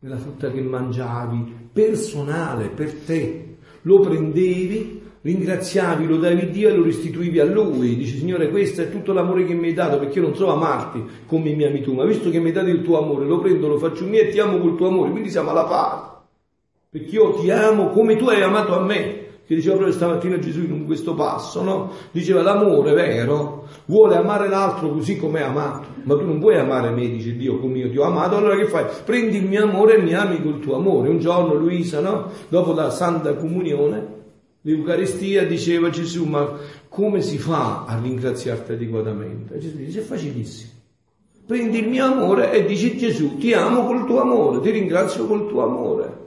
nella frutta che mangiavi, personale per te. Lo prendevi, ringraziavi, lo davi Dio e lo restituivi a Lui. Dici, Signore, questo è tutto l'amore che mi hai dato, perché io non so amarti come mi ami tu, ma visto che mi hai dato il tuo amore, lo prendo, lo faccio mio e ti amo col tuo amore, quindi siamo alla pari. Perché io ti amo come tu hai amato a me che diceva proprio stamattina Gesù in questo passo, no? Diceva l'amore vero vuole amare l'altro così come è amato, ma tu non puoi amare me, dice Dio, come io ti ho amato, allora che fai? Prendi il mio amore e mi ami col tuo amore. Un giorno Luisa, no? Dopo la Santa Comunione, l'Eucaristia diceva Gesù, ma come si fa a ringraziarti adeguatamente? E Gesù dice, è facilissimo. Prendi il mio amore e dici Gesù, ti amo col tuo amore, ti ringrazio col tuo amore.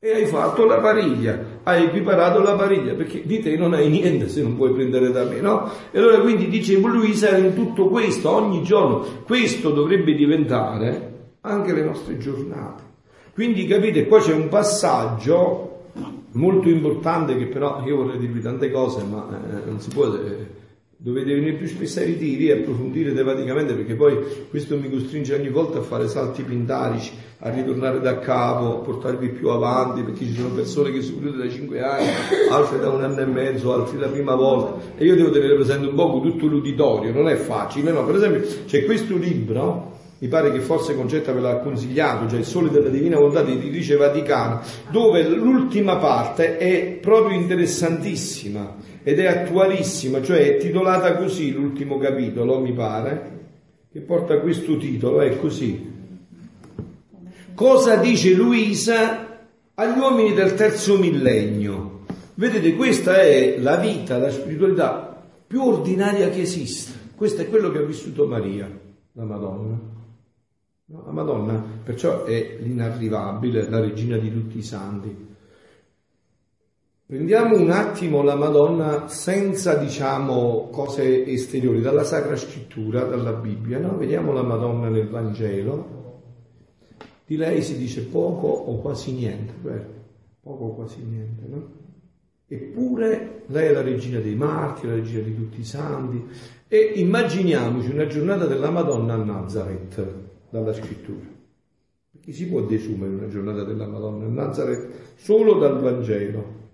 E hai fatto la pariglia, hai equiparato la pariglia, perché di te non hai niente se non puoi prendere da me, no? E allora quindi dicevo, Luisa in tutto questo, ogni giorno, questo dovrebbe diventare anche le nostre giornate. Quindi capite, qua c'è un passaggio molto importante che però io vorrei dirvi tante cose, ma eh, non si può... Eh, dovete venire più spesso ai ritiri e approfondire tematicamente perché poi questo mi costringe ogni volta a fare salti pindarici, a ritornare da capo, a portarvi più avanti perché ci sono persone che venute da 5 anni, altre da un anno e mezzo, altre la prima volta e io devo tenere presente un po' tutto l'uditorio, non è facile, no? Per esempio c'è questo libro mi pare che forse Concetta ve l'ha consigliato, cioè il Sole della Divina Volontà di Editrice Vaticana, dove l'ultima parte è proprio interessantissima ed è attualissima, cioè è titolata così l'ultimo capitolo, mi pare, che porta questo titolo, è così. Cosa dice Luisa agli uomini del terzo millennio? Vedete, questa è la vita, la spiritualità più ordinaria che esiste. Questo è quello che ha vissuto Maria, la Madonna. No, la Madonna perciò è l'inarrivabile, la regina di tutti i santi. Prendiamo un attimo la Madonna senza, diciamo, cose esteriori, dalla Sacra Scrittura, dalla Bibbia, no? Vediamo la Madonna nel Vangelo. Di lei si dice poco o quasi niente, vero? Poco o quasi niente, no? Eppure lei è la regina dei martiri, la regina di tutti i santi. E immaginiamoci una giornata della Madonna a Nazareth dalla scrittura. Chi si può desumere una giornata della Madonna a Nazareth solo dal Vangelo?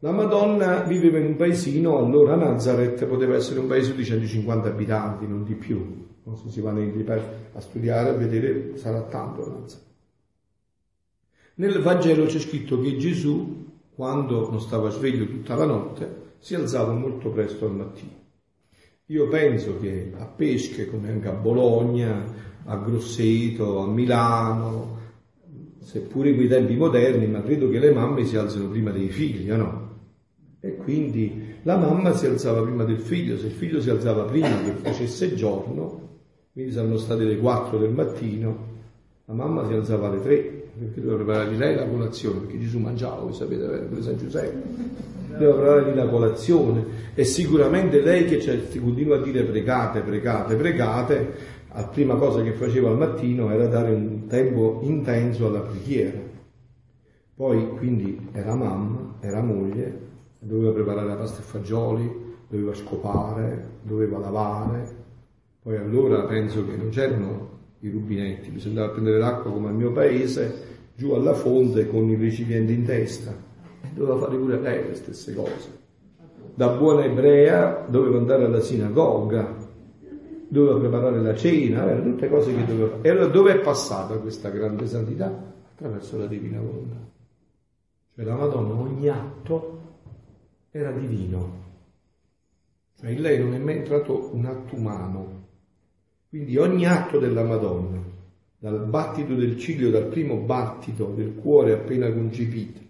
La Madonna viveva in un paesino, allora Nazareth poteva essere un paese di 150 abitanti, non di più. Non so, si va nei a studiare, a vedere, sarà tanto Nazareth. Nel Vangelo c'è scritto che Gesù, quando non stava sveglio tutta la notte, si alzava molto presto al mattino. Io penso che a Pesche, come anche a Bologna, a Grosseto, a Milano, seppure quei tempi moderni, ma credo che le mamme si alzano prima dei figli, no? E quindi la mamma si alzava prima del figlio, se il figlio si alzava prima che facesse giorno, quindi saranno state le 4 del mattino, la mamma si alzava alle 3 perché doveva preparare lei la colazione, perché Gesù mangiava, voi sapete, per San Giuseppe, doveva preparare la colazione e sicuramente lei che continua a dire pregate, pregate, pregate, la prima cosa che faceva al mattino era dare un tempo intenso alla preghiera. Poi quindi era mamma, era moglie, doveva preparare la pasta e fagioli, doveva scopare, doveva lavare. Poi allora penso che non c'erano i rubinetti, bisognava prendere l'acqua come al mio paese, giù alla fonte con il recipiente in testa. E doveva fare pure lei le stesse cose. Da buona ebrea doveva andare alla sinagoga, doveva preparare la cena, erano tutte cose che doveva fare. E allora dove è passata questa grande santità? Attraverso la divina volontà. Cioè la Madonna ogni atto era divino. Cioè in lei non è mai entrato un atto umano. Quindi ogni atto della Madonna, dal battito del ciglio, dal primo battito del cuore appena concepito,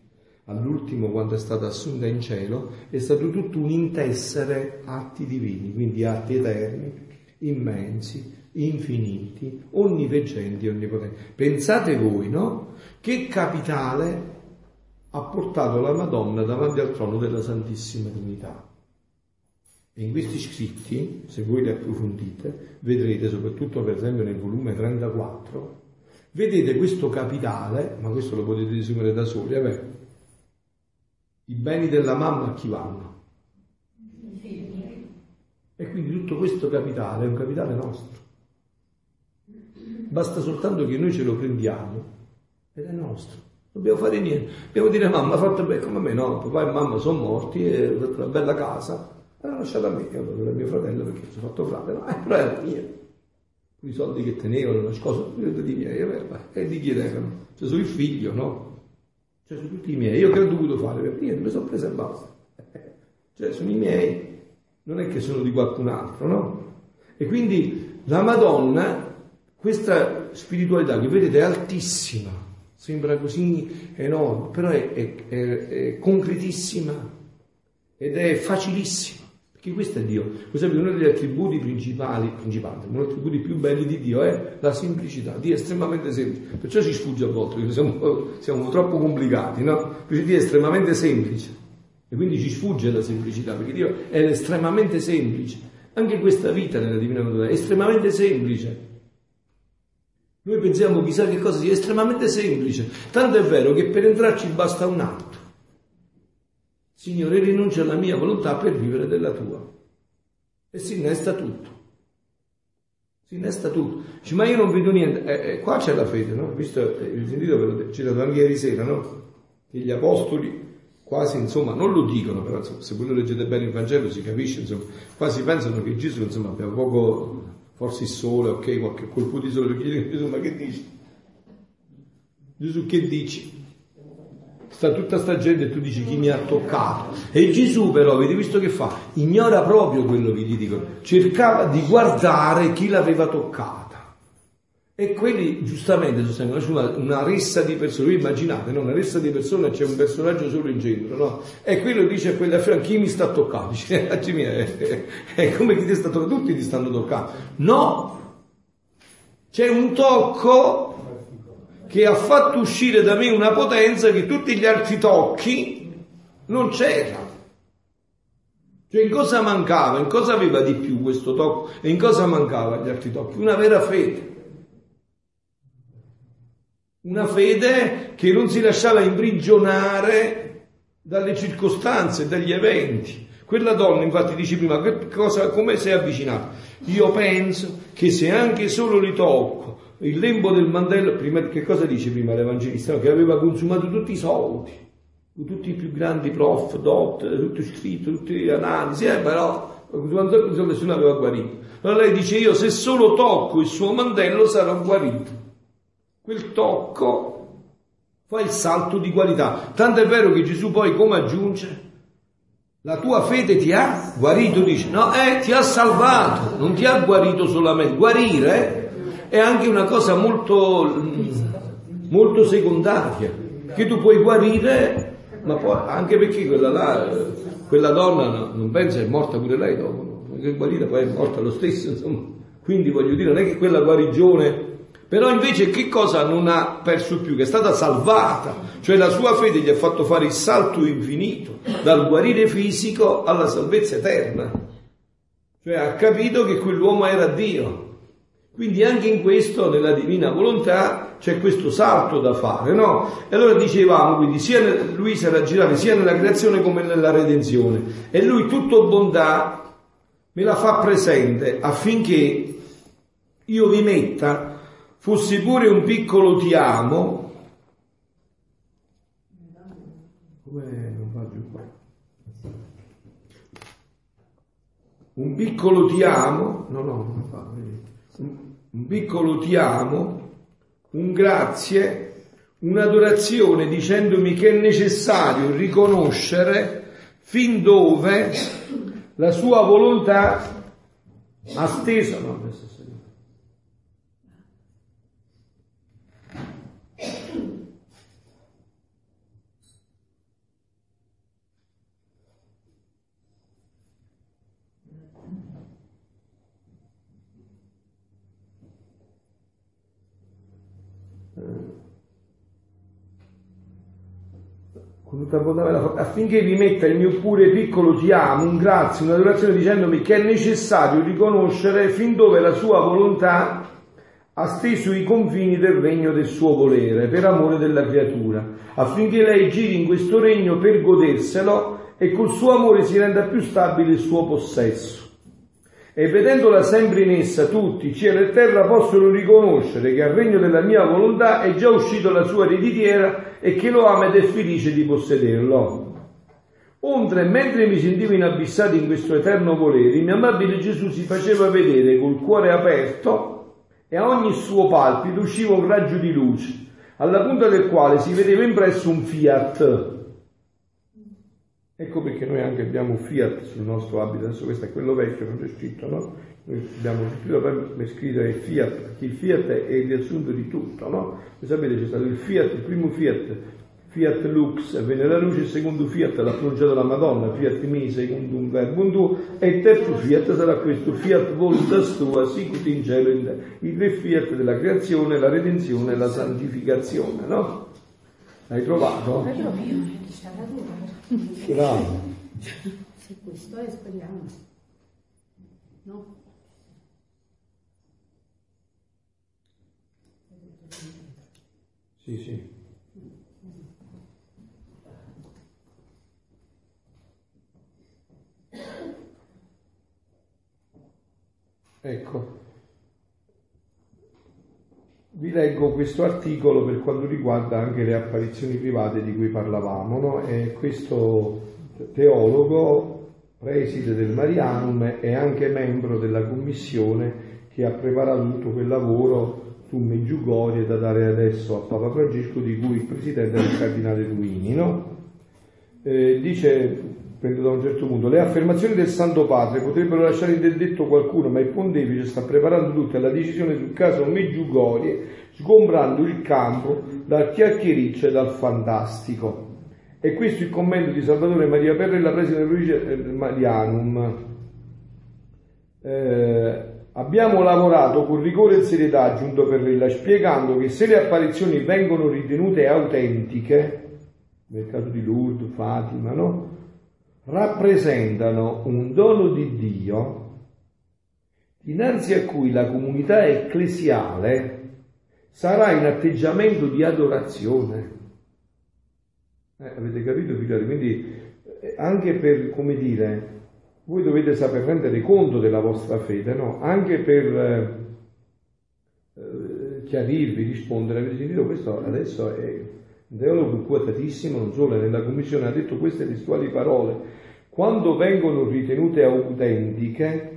all'ultimo quando è stata assunta in cielo, è stato tutto un intessere atti divini, quindi atti eterni, immensi, infiniti, onniveggenti, onnipotenti. Pensate voi, no? Che capitale ha portato la Madonna davanti al trono della Santissima Trinità. E in questi scritti, se voi li approfondite, vedrete soprattutto per esempio nel volume 34, vedete questo capitale, ma questo lo potete desumere da soli, vabbè, i beni della mamma a chi vanno? E quindi tutto questo capitale è un capitale nostro. Basta soltanto che noi ce lo prendiamo ed è nostro. Dobbiamo fare niente. Dobbiamo dire mamma ha fatto bene come me, no, papà e mamma sono morti, e ho fatto una bella casa, l'ha lasciata a me, avevo mio fratello perché ci ho fatto fratello, eh, però era mia. I soldi che tenevano, le cose, di miei, e di chi erano? Cioè sono il figlio, no? Cioè sono tutti i miei, io che ho dovuto fare? Per niente, mi sono preso e basta. Cioè sono i miei, non è che sono di qualcun altro, no? E quindi la Madonna, questa spiritualità che vedete è altissima, sembra così enorme, però è, è, è, è concretissima ed è facilissima. Perché questo è Dio. Per esempio, uno degli attributi principali, principali, uno degli attributi più belli di Dio è la semplicità. Dio è estremamente semplice. Perciò ci sfugge a volte, perché siamo, siamo troppo complicati, no? Perché Dio è estremamente semplice. E quindi ci sfugge la semplicità, perché Dio è estremamente semplice. Anche questa vita nella Divina Volontà è estremamente semplice. Noi pensiamo chissà che cosa sia estremamente semplice. Tanto è vero che per entrarci basta un atto. Signore, rinuncio alla mia volontà per vivere della tua. E si innesta tutto. Si innesta tutto. Dice, ma io non vedo niente. Eh, eh, qua c'è la fede, no? Visto, eh, sentito ve l'ho citato anche ieri sera, no? Che gli apostoli quasi, insomma, non lo dicono, però insomma, se voi leggete bene il Vangelo si capisce, insomma, quasi pensano che Gesù, insomma, abbia poco, forse il sole, ok, qualche colpo di sole, perché Gesù, ma che dici? Gesù che dici? sta tutta sta gente e tu dici chi mi ha toccato. E Gesù però, avete visto che fa? Ignora proprio quello che gli dicono, cercava di guardare chi l'aveva toccata. E quelli giustamente sostengono una ressa di persone, voi immaginate, no? una ressa di persone c'è un personaggio solo in centro, no? E quello dice a quella fianco chi mi sta toccando? Dice, è, è come chi ti sta toccando, tutti ti stanno toccando. No! C'è un tocco che ha fatto uscire da me una potenza che tutti gli altri tocchi non c'era. Cioè in cosa mancava? In cosa aveva di più questo tocco? E in cosa mancava gli altri tocchi? Una vera fede. Una fede che non si lasciava imprigionare dalle circostanze, dagli eventi. Quella donna infatti dice prima, che cosa, come è avvicinata? Io penso che se anche solo li tocco il lembo del mantello, prima, che cosa dice prima l'Evangelista? Che aveva consumato tutti i soldi, tutti i più grandi prof, dot, tutto scritto, tutte le analisi, eh, però nessuno aveva guarito. Allora lei dice io se solo tocco il suo mantello sarò guarito. Quel tocco fa il salto di qualità. Tanto è vero che Gesù poi come aggiunge? La tua fede ti ha guarito, dice, no, eh, ti ha salvato, non ti ha guarito solamente. Guarire è anche una cosa molto, molto secondaria, che tu puoi guarire, ma poi, anche perché quella, là, quella donna non pensa è morta pure lei dopo, no? che guarire poi è morta lo stesso, insomma. Quindi voglio dire, non è che quella guarigione però invece che cosa non ha perso più? Che è stata salvata, cioè la sua fede gli ha fatto fare il salto infinito dal guarire fisico alla salvezza eterna. Cioè ha capito che quell'uomo era Dio. Quindi anche in questo, nella divina volontà, c'è questo salto da fare, no? E allora dicevamo, quindi, sia lui sarà girato sia nella creazione come nella redenzione. E lui, tutto bontà, me la fa presente affinché io vi metta, fossi pure un piccolo ti amo? Un piccolo ti amo, no, no, non fa, un piccolo ti amo, un grazie, un'adorazione dicendomi che è necessario riconoscere fin dove la sua volontà ha steso, no, adesso con tutta bontà, affinché vi metta il mio pure piccolo ti amo, un grazie, un'adorazione dicendomi che è necessario riconoscere fin dove la sua volontà ha steso i confini del regno del suo volere, per amore della creatura, affinché lei giri in questo regno per goderselo e col suo amore si renda più stabile il suo possesso. E vedendola sempre in essa tutti, cielo e terra, possono riconoscere che al regno della mia volontà è già uscito la sua ereditiera e che lo ama ed è felice di possederlo. Ontre, mentre mi sentivo inabissato in questo eterno volere, il mio amabile Gesù si faceva vedere col cuore aperto e a ogni suo palpito usciva un raggio di luce, alla punta del quale si vedeva impresso un fiat. Ecco perché noi anche abbiamo un fiat sul nostro abito, adesso questo è quello vecchio, non c'è scritto, no? Noi abbiamo scritto scrivere fiat, perché il fiat è il riassunto di tutto, no? Voi sapete c'è stato il fiat, il primo fiat Fiat lux, venne la luce, il secondo fiat l'ha pronunciato la Madonna, fiat mi, secundum verbum tuo, e il terzo fiat sarà questo, fiat voluntas tua, sicut in cielo in te. I tre fiat della creazione, la redenzione e la santificazione, no? L'hai trovato? Bravo. Se questo è, speriamo. No? Sì, sì. Ecco, vi leggo questo articolo per quanto riguarda anche le apparizioni private di cui parlavamo. No? Questo teologo, preside del Marianum, è anche membro della commissione che ha preparato tutto quel lavoro su Meggiugorie da dare adesso a Papa Francesco, di cui il presidente è il cardinale Ruini. No? Eh, dice prendo da un certo punto, le affermazioni del Santo Padre potrebbero lasciare interdetto qualcuno, ma il pontefice sta preparando tutta la decisione sul caso Meggiugorie, sgombrando il campo dal chiacchiericcio e dal fantastico. E questo il commento di Salvatore Maria Perrella, presidente del Marianum. Eh, abbiamo lavorato con rigore e serietà, aggiunto Perrella, spiegando che se le apparizioni vengono ritenute autentiche, nel caso di Lourdes, Fatima, no? Rappresentano un dono di Dio dinanzi a cui la comunità ecclesiale sarà in atteggiamento di adorazione. Eh, avete capito, figlioli? Quindi eh, anche per, come dire, voi dovete saper rendere conto della vostra fede, no? Anche per eh, eh chiarirvi, rispondere, avete sentito questo adesso è un teologo quotatissimo, non solo nella commissione, ha detto queste testuali parole. Quando vengono ritenute autentiche,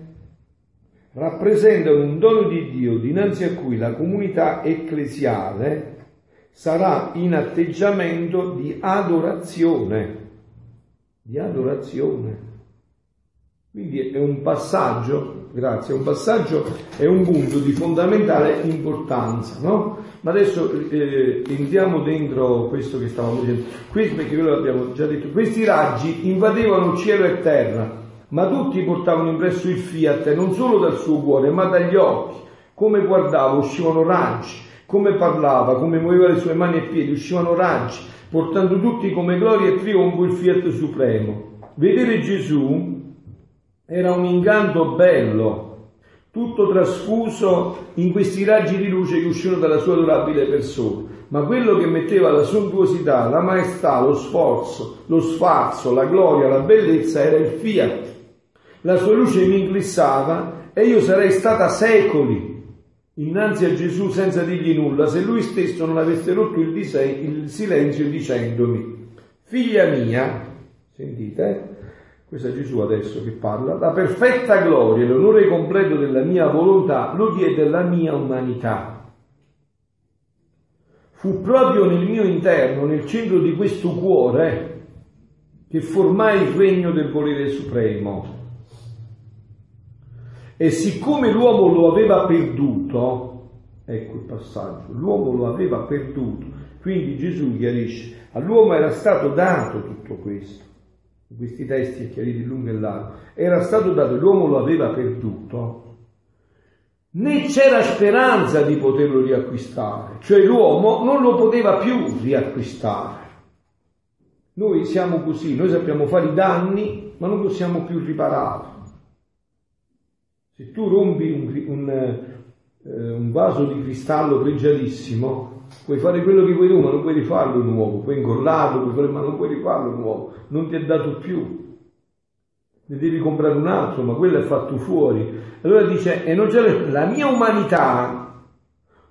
rappresentano un dono di Dio dinanzi a cui la comunità ecclesiale sarà in atteggiamento di adorazione. Di adorazione. Quindi è un passaggio, grazie, è un passaggio, è un punto di fondamentale importanza, no? Ma adesso eh, entriamo dentro questo che stavamo dicendo. Questo perché quello l'abbiamo già detto. Questi raggi invadevano cielo e terra, ma tutti portavano impresso il fiat, non solo dal suo cuore, ma dagli occhi. Come guardava uscivano raggi, come parlava, come muoveva le sue mani e piedi, uscivano raggi, portando tutti come gloria e trionfo il fiat supremo. Vedere Gesù era un incanto bello, tutto trasfuso in questi raggi di luce che uscivano dalla sua adorabile persona. Ma quello che metteva la sontuosità, la maestà, lo sforzo, lo sfarzo, la gloria, la bellezza era il fiat. La sua luce mi inclissava e io sarei stata secoli innanzi a Gesù senza dirgli nulla se lui stesso non avesse rotto il, dise- il silenzio dicendomi, figlia mia, sentite, questo è Gesù adesso che parla, la perfetta gloria e l'onore completo della mia volontà lo diede la mia umanità. Fu proprio nel mio interno, nel centro di questo cuore, che formai il regno del volere supremo. E siccome l'uomo lo aveva perduto, ecco il passaggio, l'uomo lo aveva perduto, quindi Gesù chiarisce, all'uomo era stato dato tutto questo questi testi è chiariti in lungo e largo, era stato dato, l'uomo lo aveva perduto, né c'era speranza di poterlo riacquistare, cioè l'uomo non lo poteva più riacquistare. Noi siamo così, noi sappiamo fare i danni, ma non possiamo più riparare. Se tu rompi un, un, eh, un vaso di cristallo pregiatissimo, puoi fare quello che vuoi tu, ma non puoi rifarlo nuovo, puoi ingollarlo, puoi fare, ma non puoi rifarlo nuovo, non ti è dato più. Ne devi comprare un altro, ma quello è fatto fuori. Allora dice, e non c'è la mia umanità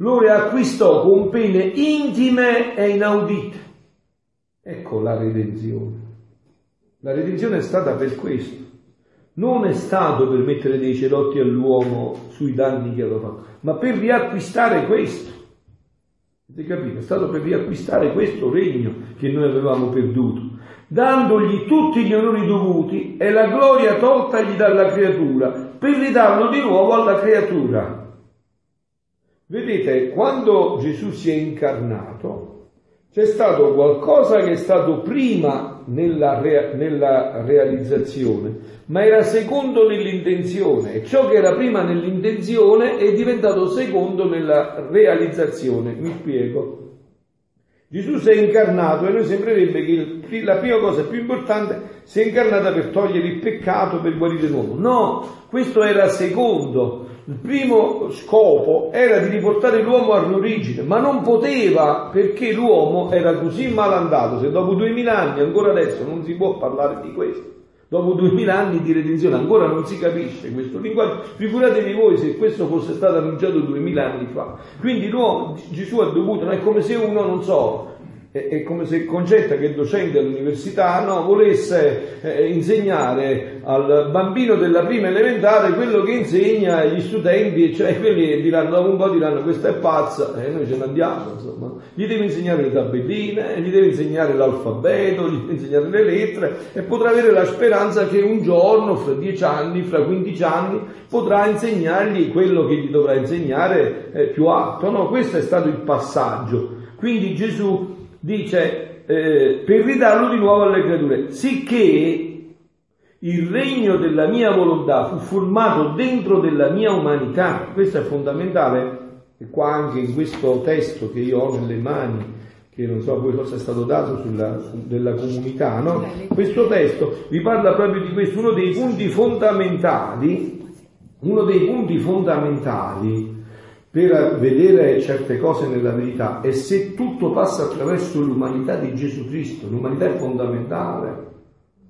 lo riacquistò con pene intime e inaudite. Ecco la redenzione. La redenzione è stata per questo. Non è stato per mettere dei cerotti all'uomo sui danni che aveva fatto, ma per riacquistare questo. Avete capito? È stato per riacquistare questo regno che noi avevamo perduto, dandogli tutti gli onori dovuti e la gloria toltagli dalla creatura, per ridarlo di nuovo alla creatura. Vedete, quando Gesù si è incarnato, c'è stato qualcosa che è stato prima nella, rea- nella, realizzazione, ma era secondo nell'intenzione e ciò che era prima nell'intenzione è diventato secondo nella realizzazione. Mi spiego. Gesù si è incarnato e noi sembrerebbe che la prima cosa più importante si è incarnata per togliere il peccato, per guarire l'uomo. No, questo era secondo. Il primo scopo era di riportare l'uomo all'origine, ma non poteva perché l'uomo era così malandato, se dopo duemila anni, ancora adesso, non si può parlare di questo. Dopo duemila anni di redenzione ancora non si capisce questo linguaggio. Figuratevi voi se questo fosse stato annunciato duemila anni fa. Quindi Gesù ha dovuto, no? è come se uno, non so, è, come se Concetta, che è docente all'università, no, volesse eh, insegnare al bambino della prima elementare quello che insegna agli studenti, cioè quelli diranno dopo un po' diranno questa è pazza, e noi ce ne andiamo, insomma. Gli devi insegnare le tabelline, gli devi insegnare l'alfabeto, gli devi insegnare le lettere e potrà avere la speranza che un giorno, fra dieci anni, fra quindici anni, potrà insegnargli quello che gli dovrà insegnare eh, più alto. No, questo è stato il passaggio. Quindi Gesù dice eh, per ridarlo di nuovo alle creature, sicché il regno della mia volontà fu formato dentro della mia umanità, questo è fondamentale, e qua anche in questo testo che io ho nelle mani, che non so poi cosa è stato dato sulla, su, della comunità, no? Questo testo vi parla proprio di questo, uno dei punti fondamentali, uno dei punti fondamentali per vedere certe cose nella verità e se tutto passa attraverso l'umanità di Gesù Cristo, l'umanità è fondamentale.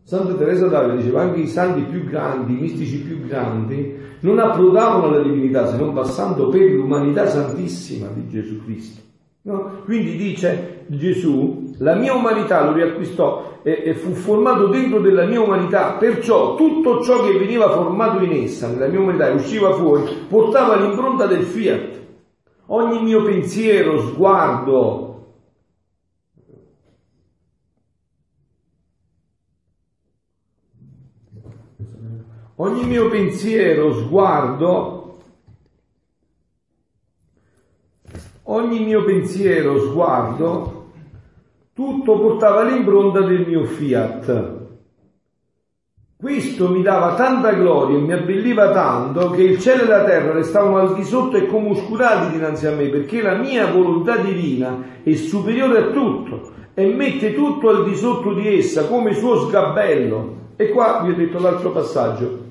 Santa Teresa d'Avila diceva anche i santi più grandi, i mistici più grandi, non approdavano alla divinità se non passando per l'umanità santissima di Gesù Cristo. No? Quindi dice Gesù, la mia umanità lo riacquistò e, e, fu formato dentro della mia umanità, perciò tutto ciò che veniva formato in essa, nella mia umanità, usciva fuori, portava l'impronta del fiat. Ogni mio pensiero, sguardo, ogni mio pensiero, sguardo, ogni mio pensiero, sguardo, tutto portava l'impronta del mio fiat. Questo mi dava tanta gloria e mi abbelliva tanto che il cielo e la terra restavano al di sotto e come oscurati dinanzi a me, perché la mia volontà divina è superiore a tutto e mette tutto al di sotto di essa come suo sgabello. E qua vi ho detto l'altro passaggio.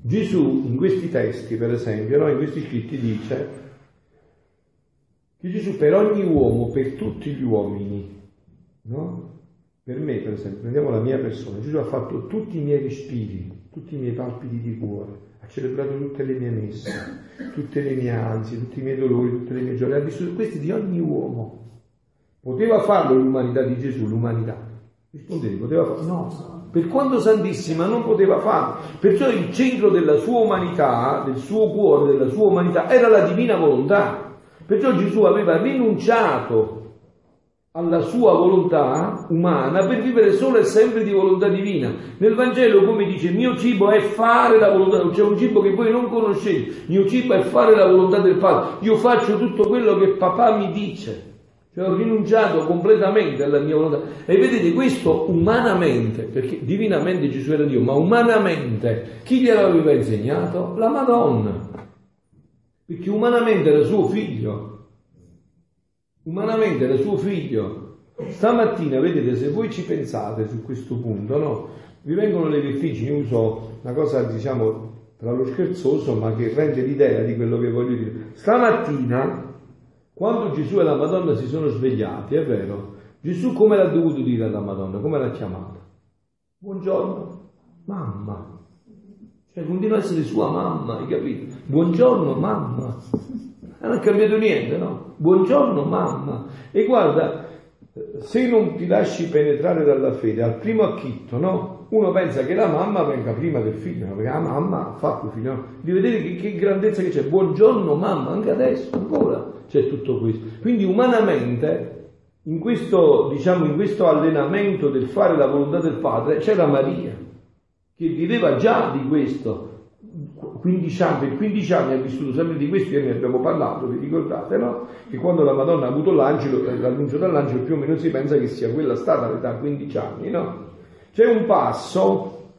Gesù in questi testi, per esempio, no? in questi scritti dice che Gesù per ogni uomo, per tutti gli uomini, no? Per me, per esempio, prendiamo la mia persona, Gesù ha fatto tutti i miei respiri, tutti i miei palpiti di cuore, ha celebrato tutte le mie messe, tutte le mie ansie, tutti i miei dolori, tutte le mie gioie, ha vissuto questi di ogni uomo. Poteva farlo l'umanità di Gesù, l'umanità? Rispondete, poteva farlo? No, per quanto santissima non poteva farlo. Perciò il centro della sua umanità, del suo cuore, della sua umanità, era la divina volontà. Perciò Gesù aveva rinunciato alla sua volontà umana per vivere solo e sempre di volontà divina. Nel Vangelo, come dice, mio cibo è fare la volontà, c'è un cibo che voi non conoscete, mio cibo è fare la volontà del Padre. Io faccio tutto quello che papà mi dice. Cioè ho rinunciato completamente alla mia volontà. E vedete questo umanamente, perché divinamente Gesù era Dio, ma umanamente chi gliel'aveva insegnato? La Madonna. Perché umanamente era suo figlio umanamente era suo figlio, Stamattina, vedete, se voi ci pensate su questo punto, no? Vi vengono le vertigini, uso una cosa, diciamo, tra lo scherzoso, ma che rende l'idea di quello che voglio dire. Stamattina, quando Gesù e la Madonna si sono svegliati, è vero, Gesù come l'ha dovuto dire alla Madonna? Come l'ha chiamata? Buongiorno, mamma. Cioè continua a essere sua mamma, hai capito? Buongiorno mamma. Non ha cambiato niente, no? Buongiorno mamma. E guarda, se non ti lasci penetrare dalla fede al primo acchitto, no? Uno pensa che la mamma venga prima del figlio, no? perché la mamma ha fatto il figlio, no? Di vedere che, che grandezza che c'è. Buongiorno mamma, anche adesso, ancora c'è tutto questo. Quindi umanamente in questo, diciamo, in questo allenamento del fare la volontà del Padre c'era Maria che viveva già di questo. 15 anni, per 15 anni ha vissuto sempre di questo, ieri ne abbiamo parlato, vi ricordate, no? Che quando la Madonna ha avuto l'angelo, eh, l'annuncio dall'angelo, più o meno si pensa che sia quella stata l'età 15 anni, no? C'è un passo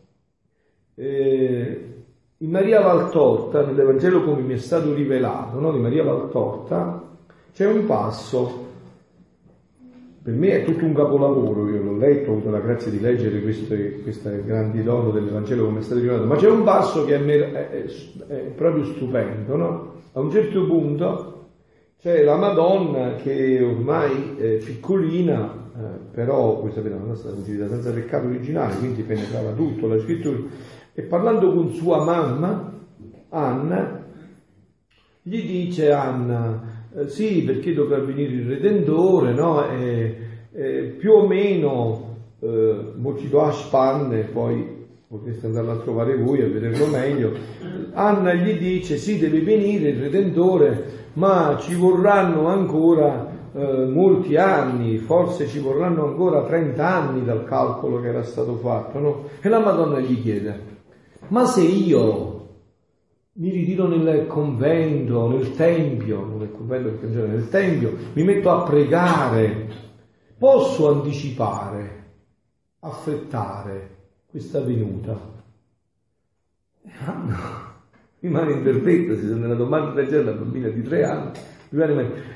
eh, in Maria Valtorta, nell'Evangelo come mi è stato rivelato, no? Di Maria Valtorta, c'è un passo per me è tutto un capolavoro, io l'ho letto, ho avuto la grazia di leggere queste, queste grandi dono dell'Evangelo come è stato rivelato, ma c'è un passo che è, è, è, è proprio stupendo, no? A un certo punto c'è la Madonna che ormai è piccolina, eh, però voi sapete la nostra concepita senza peccato originale, quindi penetrava tutto la scrittura, e parlando con sua mamma, Anna, gli dice Anna, eh, sì, perché dovrà venire il Redentore, no? E, e più o meno, eh, mo ci poi potreste andarlo a trovare voi a vederlo meglio. Anna gli dice, sì, deve venire il Redentore, ma ci vorranno ancora eh, molti anni, forse ci vorranno ancora 30 anni dal calcolo che era stato fatto, no? E la Madonna gli chiede, ma se io mi ritiro nel convento, nel tempio, non nel convento in genere nel tempio, mi metto a pregare, posso anticipare, affrettare questa venuta? Ah rimane interdetta, si sono nella domanda del genere, una bambina di tre anni,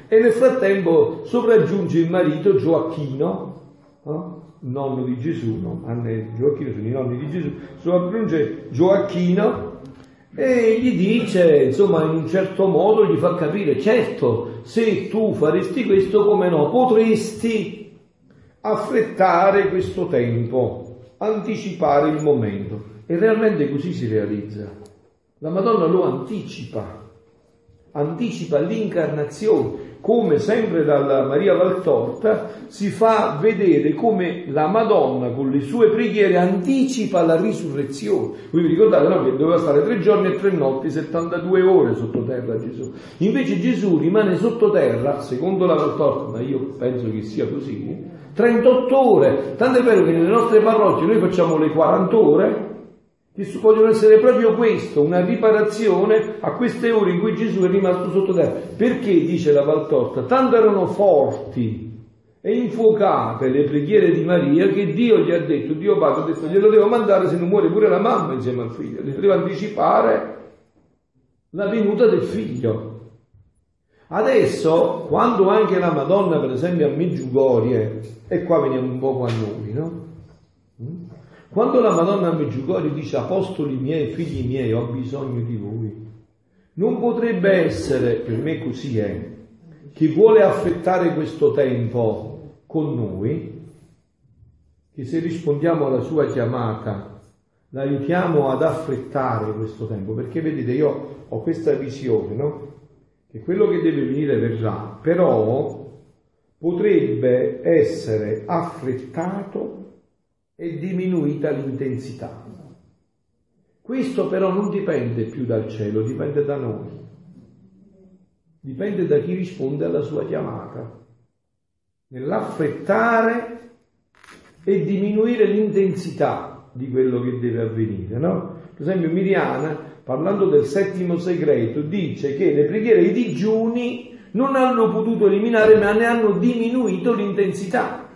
e nel frattempo sopraggiunge il marito Gioacchino, no? il nonno di Gesù, no? Anna e Gioacchino sono i nonni di Gesù, sopraggiunge Gioacchino e gli dice, insomma, in un certo modo gli fa capire, certo, se tu faresti questo, come no, potresti affrettare questo tempo, anticipare il momento. E realmente così si realizza. La Madonna lo anticipa, anticipa l'incarnazione, come sempre dalla Maria Valtorta, si fa vedere come la Madonna con le sue preghiere anticipa la risurrezione. Voi vi ricordate no? che doveva stare tre giorni e tre notti, 72 ore sottoterra Gesù. Invece Gesù rimane sottoterra, secondo la Valtorta, ma io penso che sia così, 38 ore. Tanto è vero che nelle nostre parrocchie noi facciamo le 40 ore, vogliono essere proprio questo, una riparazione a queste ore in cui Gesù è rimasto sottoterra. Perché, dice la Valtorta, tanto erano forti e infuocate le preghiere di Maria che Dio gli ha detto, Dio Padre ha detto, glielo devo mandare se non muore pure la mamma insieme al figlio, gli devo anticipare la venuta del figlio. Adesso, quando anche la Madonna, per esempio a Meggiugorie, e qua veniamo un poco a noi, no? Quando la Madonna Meggiugorio dice apostoli miei, figli miei, ho bisogno di voi, non potrebbe essere, per me così è, chi vuole affettare questo tempo con noi, che se rispondiamo alla sua chiamata, l'aiutiamo ad affrettare questo tempo, perché vedete io ho questa visione, no? Che quello che deve venire verrà, però potrebbe essere affrettato è diminuita l'intensità. Questo però non dipende più dal cielo, dipende da noi. Dipende da chi risponde alla sua chiamata. Nell'affrettare e diminuire l'intensità di quello che deve avvenire, no? Per esempio Miriana, parlando del settimo segreto, dice che le preghiere e i digiuni non hanno potuto eliminare ma ne hanno diminuito l'intensità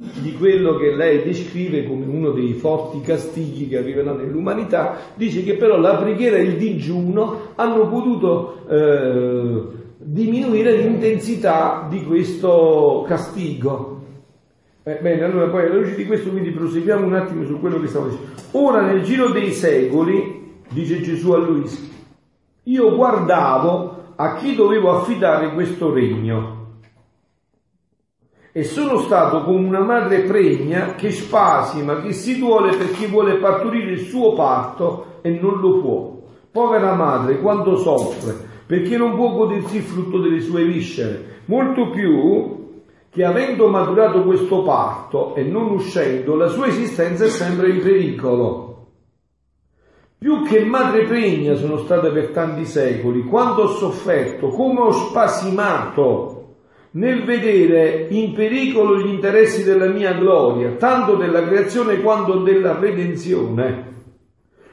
di quello che lei descrive come uno dei forti castigli che arriveranno nell'umanità, dice che però la preghiera e il digiuno hanno potuto eh, diminuire l'intensità di questo castigo. Eh, bene, allora poi alla luce di questo quindi proseguiamo un attimo su quello che stavo dicendo. Ora nel giro dei secoli, dice Gesù a Luisa, io guardavo a chi dovevo affidare questo regno. E sono stato come una madre pregna che spasima, che si duole per chi vuole partorire il suo parto e non lo può. Povera madre, quanto soffre, perché non può godersi il frutto delle sue viscere. Molto più che avendo maturato questo parto e non uscendo, la sua esistenza è sempre in pericolo. Più che madre pregna sono stata per tanti secoli, quanto ho sofferto, come ho spasimato nel vedere in pericolo gli interessi della mia gloria, tanto della creazione quanto della redenzione.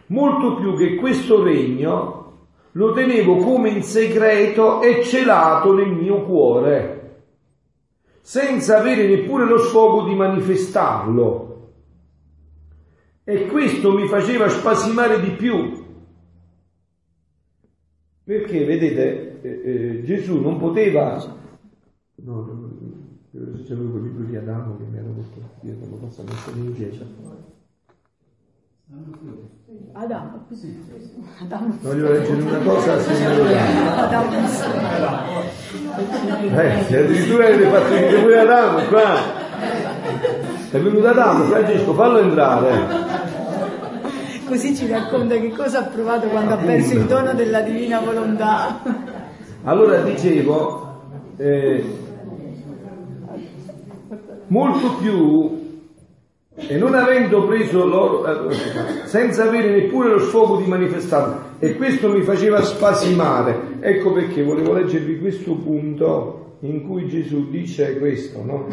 Molto più che questo regno lo tenevo come in segreto e celato nel mio cuore senza avere neppure lo sfogo di manifestarlo. E questo mi faceva spasimare di più. Perché, vedete, eh, eh, Gesù non poteva... No, no, c'è quel libro di Adamo che mi hanno portato dietro, lo posso mettere in chiesa. Adamo, sì. Adamo. Voglio leggere una cosa Adamo. Eh, addirittura avete fatto venire pure Adamo qua. È venuto Adamo, Francesco, fallo entrare. Così ci racconta che cosa ha provato quando ha perso il dono della divina volontà. Allora dicevo, eh, molto più e non avendo preso loro, eh, senza avere neppure lo sfogo di manifestarlo, e questo mi faceva spasimare. Ecco perché volevo leggervi questo punto in cui Gesù dice questo, no?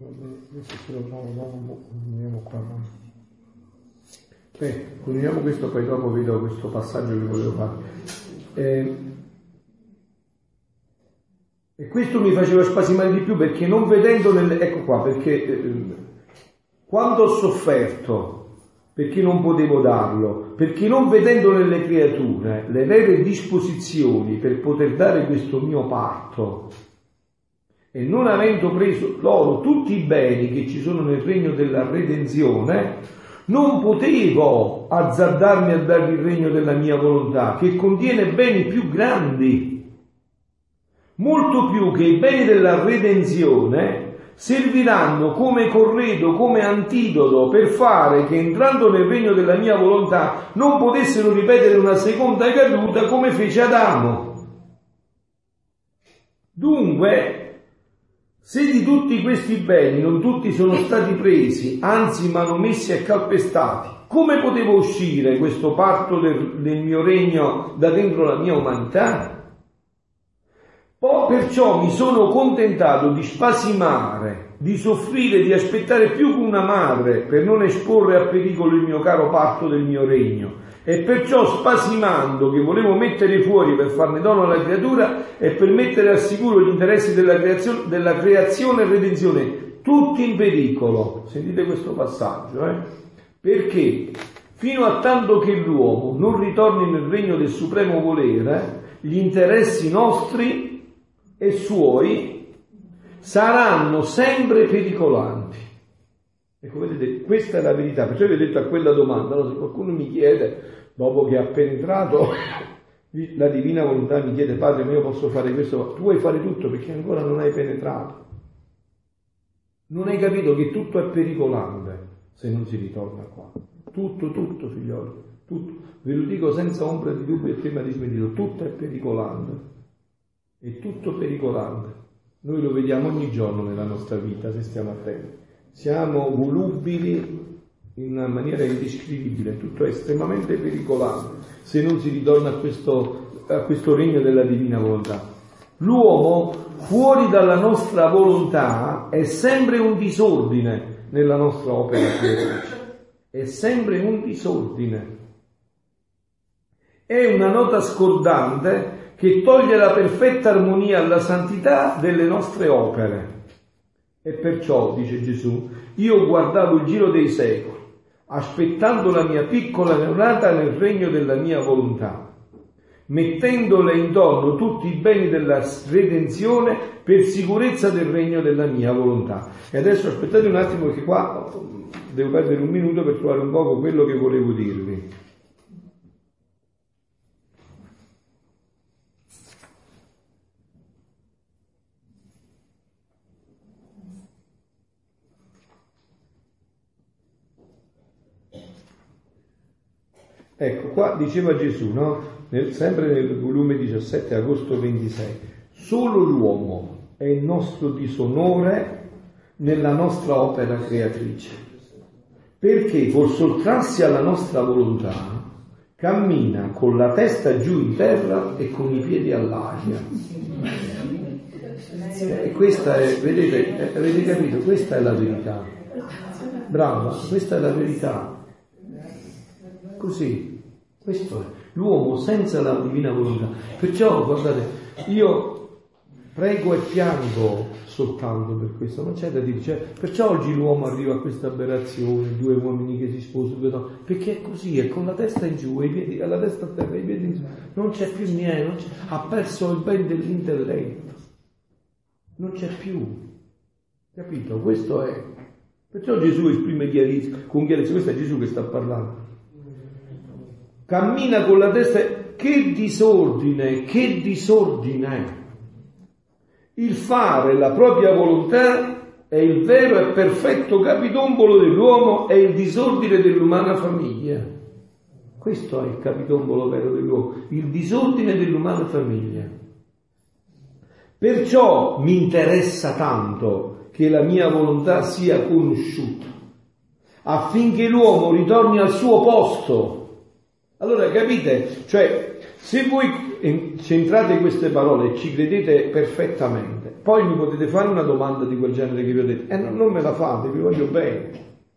Adesso ce lo trovo, andiamo qua. Beh, continuiamo questo, poi dopo vedo questo passaggio che volevo fare. Eh, e questo mi faceva spasimare di più perché non vedendo nelle... Ecco qua, perché eh, quando ho sofferto, perché non potevo darlo, perché non vedendo nelle creature le vere disposizioni per poter dare questo mio parto, e non avendo preso loro tutti i beni che ci sono nel regno della redenzione, non potevo azzardarmi a dare il regno della mia volontà, che contiene beni più grandi, molto più che i beni della redenzione serviranno come corredo, come antidoto per fare che entrando nel regno della mia volontà non potessero ripetere una seconda caduta come fece Adamo. Dunque, se di tutti questi beni non tutti sono stati presi, anzi manomessi e calpestati, come potevo uscire questo parto del, del mio regno da dentro la mia umanità? Poi perciò mi sono contentato di spasimare, di soffrire, di aspettare più che una madre per non esporre a pericolo il mio caro parto del mio regno e perciò spasimando che volevo mettere fuori per farne dono alla creatura e per mettere al sicuro gli interessi della creazione, della creazione e redenzione, tutti in pericolo. Sentite questo passaggio, eh? Perché fino a tanto che l'uomo non ritorni nel regno del supremo volere, gli interessi nostri e suoi saranno sempre pericolanti. Ecco, vedete, questa è la verità. Perciò vi ho detto a quella domanda, no? se qualcuno mi chiede dopo che ha penetrato la divina volontà mi chiede padre ma io posso fare questo? Tu vuoi fare tutto perché ancora non hai penetrato. Non hai capito che tutto è pericolante se non si ritorna qua. Tutto tutto figlioli tutto. Ve lo dico senza ombra di dubbio e prima di smentito. Tutto è pericolante. È tutto pericolante. Noi lo vediamo ogni giorno nella nostra vita se stiamo attenti. Siamo volubili in una maniera indescrivibile, tutto è estremamente pericolato se non si ritorna a questo, a questo regno della divina volontà. L'uomo fuori dalla nostra volontà è sempre un disordine nella nostra opera è sempre un disordine. È una nota scordante che toglie la perfetta armonia alla santità delle nostre opere. E perciò, dice Gesù, io guardavo il giro dei secoli, aspettando la mia piccola neonata nel regno della mia volontà, mettendole intorno tutti i beni della redenzione per sicurezza del regno della mia volontà. E adesso aspettate un attimo perché qua devo perdere un minuto per trovare un poco quello che volevo dirvi. Ecco, qua diceva Gesù, no? Nel, sempre nel volume 17, agosto 26, solo l'uomo è il nostro disonore nella nostra opera creatrice, perché col sottrarsi alla nostra volontà cammina con la testa giù in terra e con i piedi all'aria. E questa è, vedete, avete capito? Questa è la verità. Brava, questa è la verità. Così, questo è l'uomo senza la divina volontà. Perciò, guardate, io prego e piango soltanto per questo, non c'è da dire, cioè, perciò oggi l'uomo arriva a questa aberrazione, due uomini che si sposano, perché è così, è con la testa in giù, i piedi, la testa a terra, i piedi in giù, non c'è più niente, c'è, ha perso il bene dell'intelletto, non c'è più, capito? Questo è. Perciò Gesù esprime chiarezza, con chiarezza, questo è Gesù che sta parlando cammina con la testa, che disordine, che disordine. Il fare la propria volontà è il vero e perfetto capitombolo dell'uomo e il disordine dell'umana famiglia. Questo è il capitombolo vero dell'uomo, il disordine dell'umana famiglia. Perciò mi interessa tanto che la mia volontà sia conosciuta, affinché l'uomo ritorni al suo posto allora capite? Cioè, se voi centrate queste parole e ci credete perfettamente, poi mi potete fare una domanda di quel genere che vi ho detto, e eh, non, me la fate, vi voglio bene.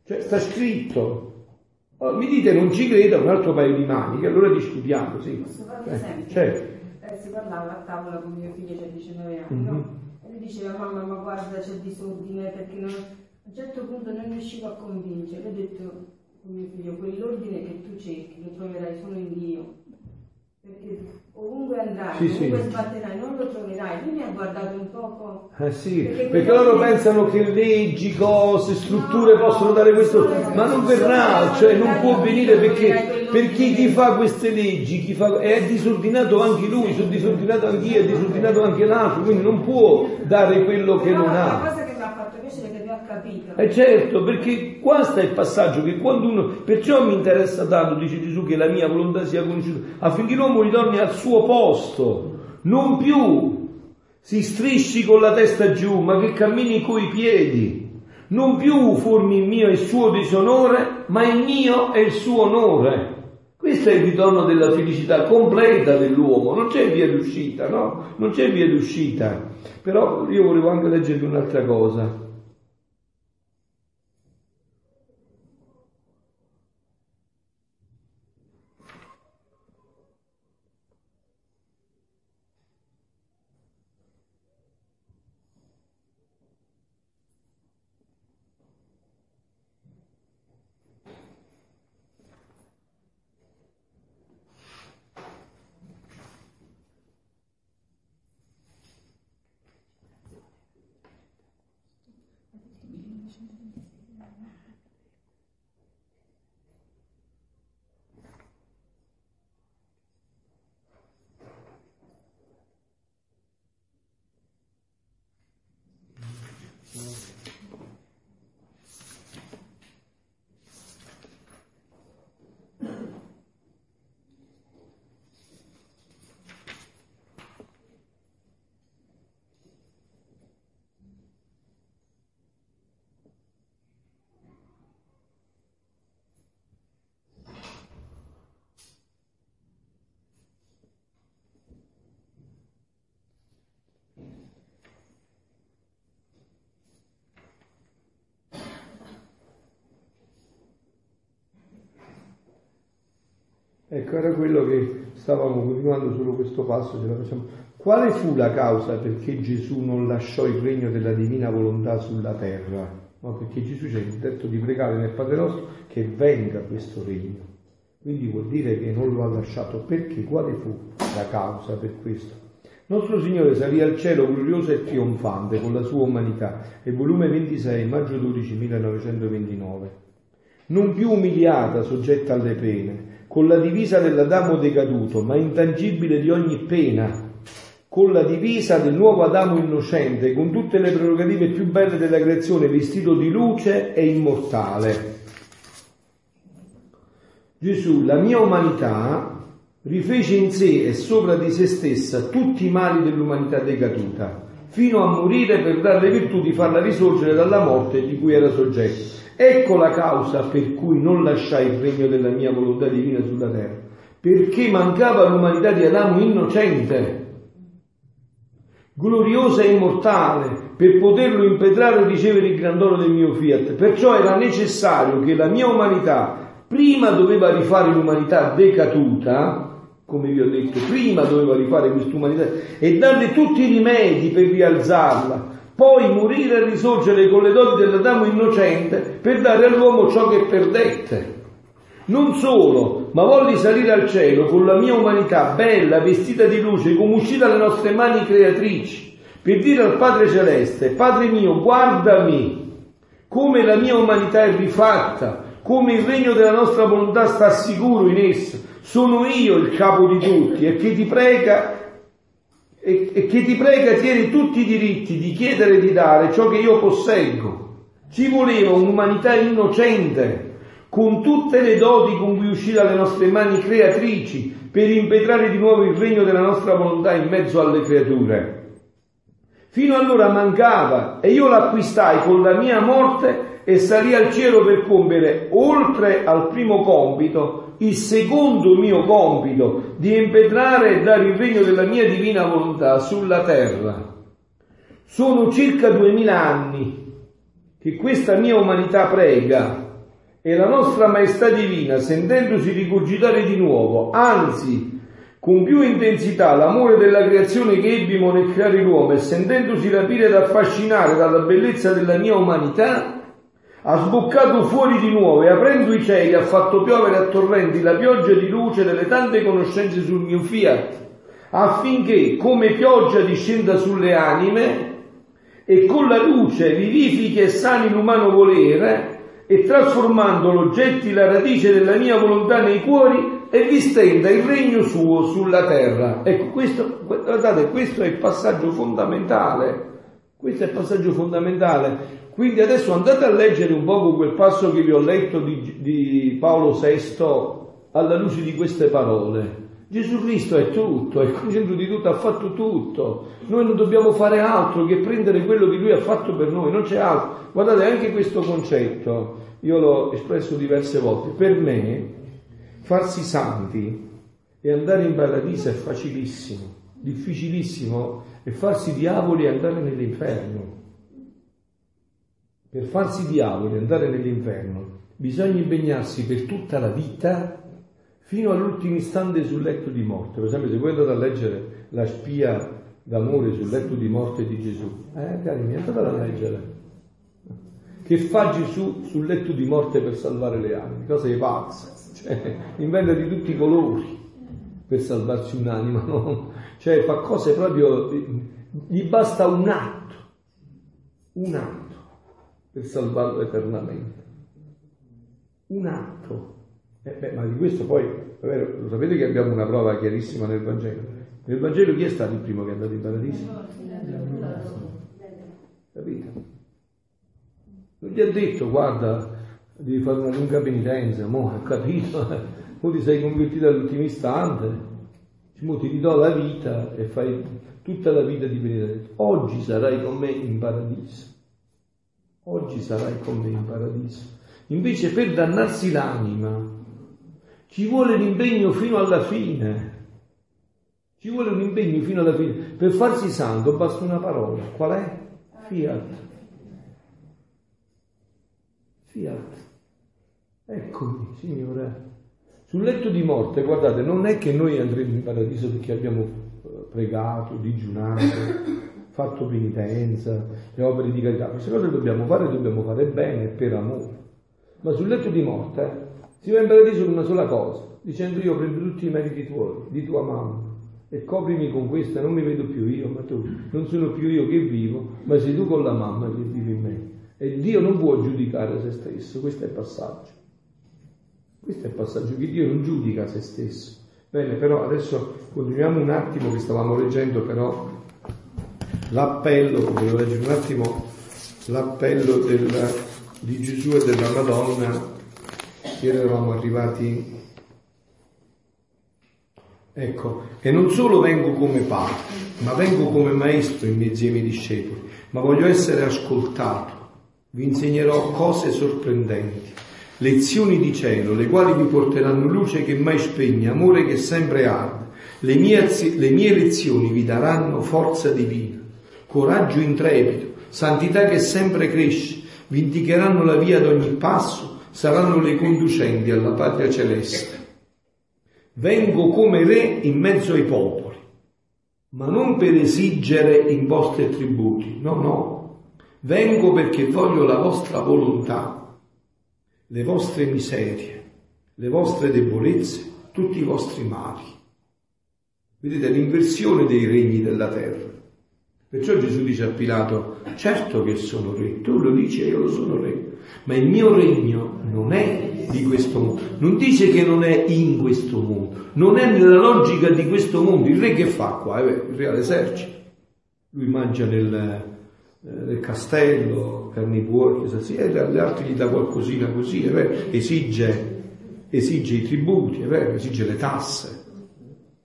Cioè, sta scritto. Allora, mi dite non ci credo, un altro paio di mani, che allora discutiamo, sì. Posso fare un eh, esempio? Certo. Eh, si parlava a tavola con mio figlio, che ha 19 anni, mm-hmm. no? E lui diceva, mamma, ma guarda, c'è disordine, perché non... a un certo punto non riuscivo a convincere. Ho detto, mio figlio, quell'ordine che tu cerchi lo troverai solo in Dio. Perché ovunque andrai, sì, ovunque sì. sbatterai, non lo troverai. Lui mi ha guardato un poco. Eh sì, perché, perché loro pensano che leggi, cose, strutture no, possono dare questo, ma non verrà, cioè non può venire perché, perché chi fa queste leggi, chi fa, è disordinato anche lui, sono disordinato anche io, è disordinato anche l'altro, quindi non può dare quello che non ha. La cosa che mi ha fatto capito. Eh certo, perché qua sta il passaggio che quando uno, perciò mi interessa tanto, dice Gesù, che la mia volontà sia conosciuta, affinché l'uomo ritorni al suo posto, non più si strisci con la testa giù, ma che cammini coi piedi. Non più formi il mio e il suo disonore, ma il mio e il suo onore. Questo è il ritorno della felicità completa dell'uomo, non c'è via d'uscita, no? Non c'è via d'uscita. Però io volevo anche leggervi un'altra cosa. Ecco, era quello che stavamo continuando solo questo passo, ce la facciamo. Quale fu la causa perché Gesù non lasciò il regno della divina volontà sulla terra? No, perché Gesù ci ha detto di pregare nel Padre nostro che venga questo regno. Quindi vuol dire che non lo ha lasciato. Perché? Quale fu la causa per questo? Nostro Signore salì al cielo glorioso e trionfante con la sua umanità. È volume 26, maggio 12, 1929. Non più umiliata, soggetta alle pene, con la divisa dell'Adamo decaduto, ma intangibile di ogni pena, con la divisa del nuovo Adamo innocente, con tutte le prerogative più belle della creazione, vestito di luce e immortale. Gesù, la mia umanità, rifece in sé e sopra di se stessa tutti i mali dell'umanità decaduta, fino a morire per dare le virtù farla risorgere dalla morte di cui era soggetto. Ecco la causa per cui non lasciai il regno della mia volontà divina sulla terra, perché mancava l'umanità di Adamo innocente, gloriosa e immortale, per poterlo impetrare e ricevere il grandolo del mio fiat. Perciò era necessario che la mia umanità prima doveva rifare l'umanità decaduta, come vi ho detto, prima doveva rifare quest'umanità e darle tutti i rimedi per rialzarla, poi morire e risorgere con le doti dell'Adamo innocente per dare all'uomo ciò che perdette. Non solo, ma volli salire al cielo con la mia umanità bella, vestita di luce, come uscita dalle nostre mani creatrici, per dire al Padre Celeste, Padre mio, guardami, come la mia umanità è rifatta, come il regno della nostra volontà sta sicuro in essa. Sono io il capo di tutti e che ti prega e, e che ti prega tieni tutti i diritti di chiedere e di dare ciò che io posseggo. Ci voleva un'umanità innocente, con tutte le doti con cui uscì dalle nostre mani creatrici, per impetrare di nuovo il regno della nostra volontà in mezzo alle creature. Fino allora mancava e io l'acquistai con la mia morte e salì al cielo per compiere, oltre al primo compito, il secondo mio compito di impetrare e dare il regno della mia divina volontà sulla terra. Sono circa duemila anni che questa mia umanità prega e la nostra maestà divina, sentendosi rigurgitare di nuovo, anzi con più intensità l'amore della creazione che ebbimo nel creare l'uomo e sentendosi rapire ed affascinare dalla bellezza della mia umanità, ha sboccato fuori di nuovo e aprendo i cieli ha fatto piovere a torrenti la pioggia di luce delle tante conoscenze sul mio fiat, affinché come pioggia discenda sulle anime e con la luce vivifichi e sani l'umano volere e trasformandolo getti la radice della mia volontà nei cuori e vi stenda il regno suo sulla terra. Ecco, questo, guardate, questo è il passaggio fondamentale. Questo è il passaggio fondamentale. Quindi adesso andate a leggere un poco quel passo che vi ho letto di, di Paolo VI alla luce di queste parole. Gesù Cristo è tutto, è il concentro di tutto, ha fatto tutto. Noi non dobbiamo fare altro che prendere quello che Lui ha fatto per noi, non c'è altro. Guardate, anche questo concetto, io l'ho espresso diverse volte, per me farsi santi e andare in paradiso è facilissimo, difficilissimo è farsi diavoli e andare nell'inferno. Per farsi diavoli e andare nell'inferno bisogna impegnarsi per tutta la vita fino all'ultimo istante sul letto di morte. Per esempio, se voi andate a leggere la spia d'amore sul letto di morte di Gesù, eh, cari miei, andate a leggere. Che fa Gesù sul letto di morte per salvare le anime? Cosa è pazza? Cioè, inventa di tutti i colori per salvarsi un'anima, no? Cioè, fa cose proprio. gli basta un atto, un atto per salvarlo eternamente. Un atto. Eh beh, ma di questo poi, vero, lo sapete che abbiamo una prova chiarissima nel Vangelo. Nel Vangelo chi è stato il primo che è andato in paradiso? Capito? Non gli ha detto, guarda, devi fare una lunga penitenza, mo, capito, mo ti sei convertito all'ultimo istante, mo ti ridò la vita e fai tutta la vita di penitenza. Oggi sarai con me in paradiso oggi sarai con me in paradiso. Invece per dannarsi l'anima ci vuole l'impegno fino alla fine. Ci vuole un impegno fino alla fine. Per farsi santo basta una parola. Qual è? Fiat. Fiat. Eccomi, Signore. Sul letto di morte, guardate, non è che noi andremo in paradiso perché abbiamo eh, pregato, digiunato, fatto penitenza, le opere di carità. Queste cose dobbiamo fare, dobbiamo fare bene per amore. Ma sul letto di morte si va in paradiso con una sola cosa, dicendo io prendo tutti i meriti tuoi, di tua mamma, e coprimi con questa, non mi vedo più io, ma tu, non sono più io che vivo, ma sei tu con la mamma che vivi in me. E Dio non può giudicare se stesso, questo è il passaggio. Questo è il passaggio che Dio non giudica se stesso. Bene, però adesso continuiamo un attimo che stavamo leggendo però l'appello, volevo leggere un attimo l'appello del, di Gesù e della Madonna. Ieri eravamo arrivati Ecco, e non solo vengo come padre, ma vengo come maestro in mezzo ai miei discepoli, ma voglio essere ascoltato. Vi insegnerò cose sorprendenti, lezioni di cielo, le quali vi porteranno luce che mai spegne, amore che sempre arde. Le mie, le mie lezioni vi daranno forza divina, coraggio intrepido, santità che sempre cresce, vi indicheranno la via ad ogni passo, saranno le conducenti alla patria celeste. Vengo come re in mezzo ai popoli, ma non per esigere imposte e tributi, no, no. Vengo perché voglio la vostra volontà, le vostre miserie, le vostre debolezze, tutti i vostri mali. Vedete l'inversione dei regni della terra. Perciò Gesù dice a Pilato, certo che sono re, tu lo dici e io lo sono re, ma il mio regno non è di questo mondo. Non dice che non è in questo mondo, non è nella logica di questo mondo. Il re che fa qua? Eh, il re all'esercito. Lui mangia nel, eh, nel castello, carni buoi, sì, e agli altri gli dà qualcosina così? Esige, esige i tributi? Esige le tasse,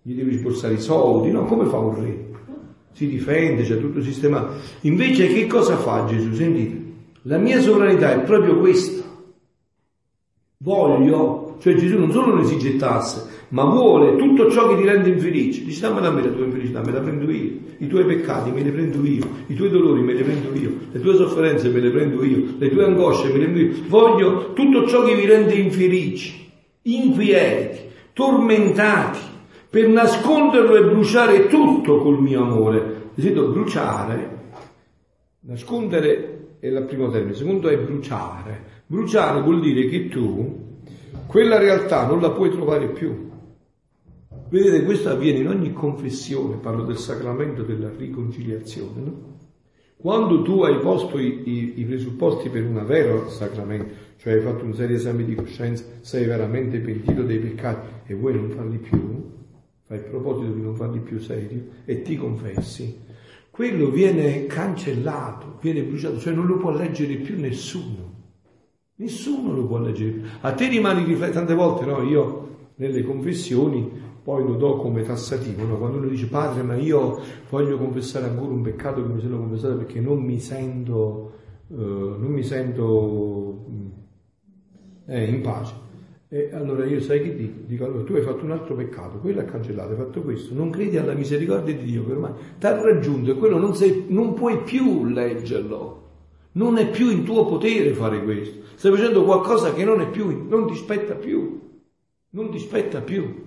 gli devi sborsare i soldi, no? Come fa un re? Si difende, c'è tutto il sistema. Invece che cosa fa Gesù? Sentite, la mia sovranità è proprio questa Voglio, cioè Gesù non solo non esige tasse, ma vuole tutto ciò che ti rende infelice. Dice dammela a me la tua infelicità, me la prendo io. I tuoi peccati me li prendo io, i tuoi dolori me li prendo io, le tue sofferenze me le prendo io, le tue angosce me le prendo io. Voglio tutto ciò che vi rende infelici, inquieti, tormentati, per nasconderlo e bruciare tutto col mio amore. Desidero bruciare, nascondere è il primo termine, il secondo è bruciare Bruciare vuol dire che tu quella realtà non la puoi trovare più. Vedete, questo avviene in ogni confessione, parlo del sacramento della riconciliazione. No? Quando tu hai posto i, i, i, presupposti per un vero sacramento, cioè hai fatto un serio esame di coscienza, sei veramente pentito dei peccati e vuoi non farli più, fai il proposito di non farli più serio e ti confessi, quello viene cancellato, viene bruciato, cioè non lo può leggere più nessuno. Nessuno lo può leggere. A te rimane riflettere tante volte, no? Io nelle confessioni poi lo do come tassativo, no? Quando uno dice padre, ma io voglio confessare ancora un peccato che mi sono confessato perché non mi sento, eh, non mi sento eh, in pace. E allora io sai che dico? Dico allora tu hai fatto un altro peccato, quello è cancellato, hai fatto questo, non credi alla misericordia di Dio che ormai ti ha raggiunto e quello non, sei, non puoi più leggerlo. Non è più in tuo potere fare questo. Stai facendo qualcosa che non è più, non ti spetta più. Non ti spetta più.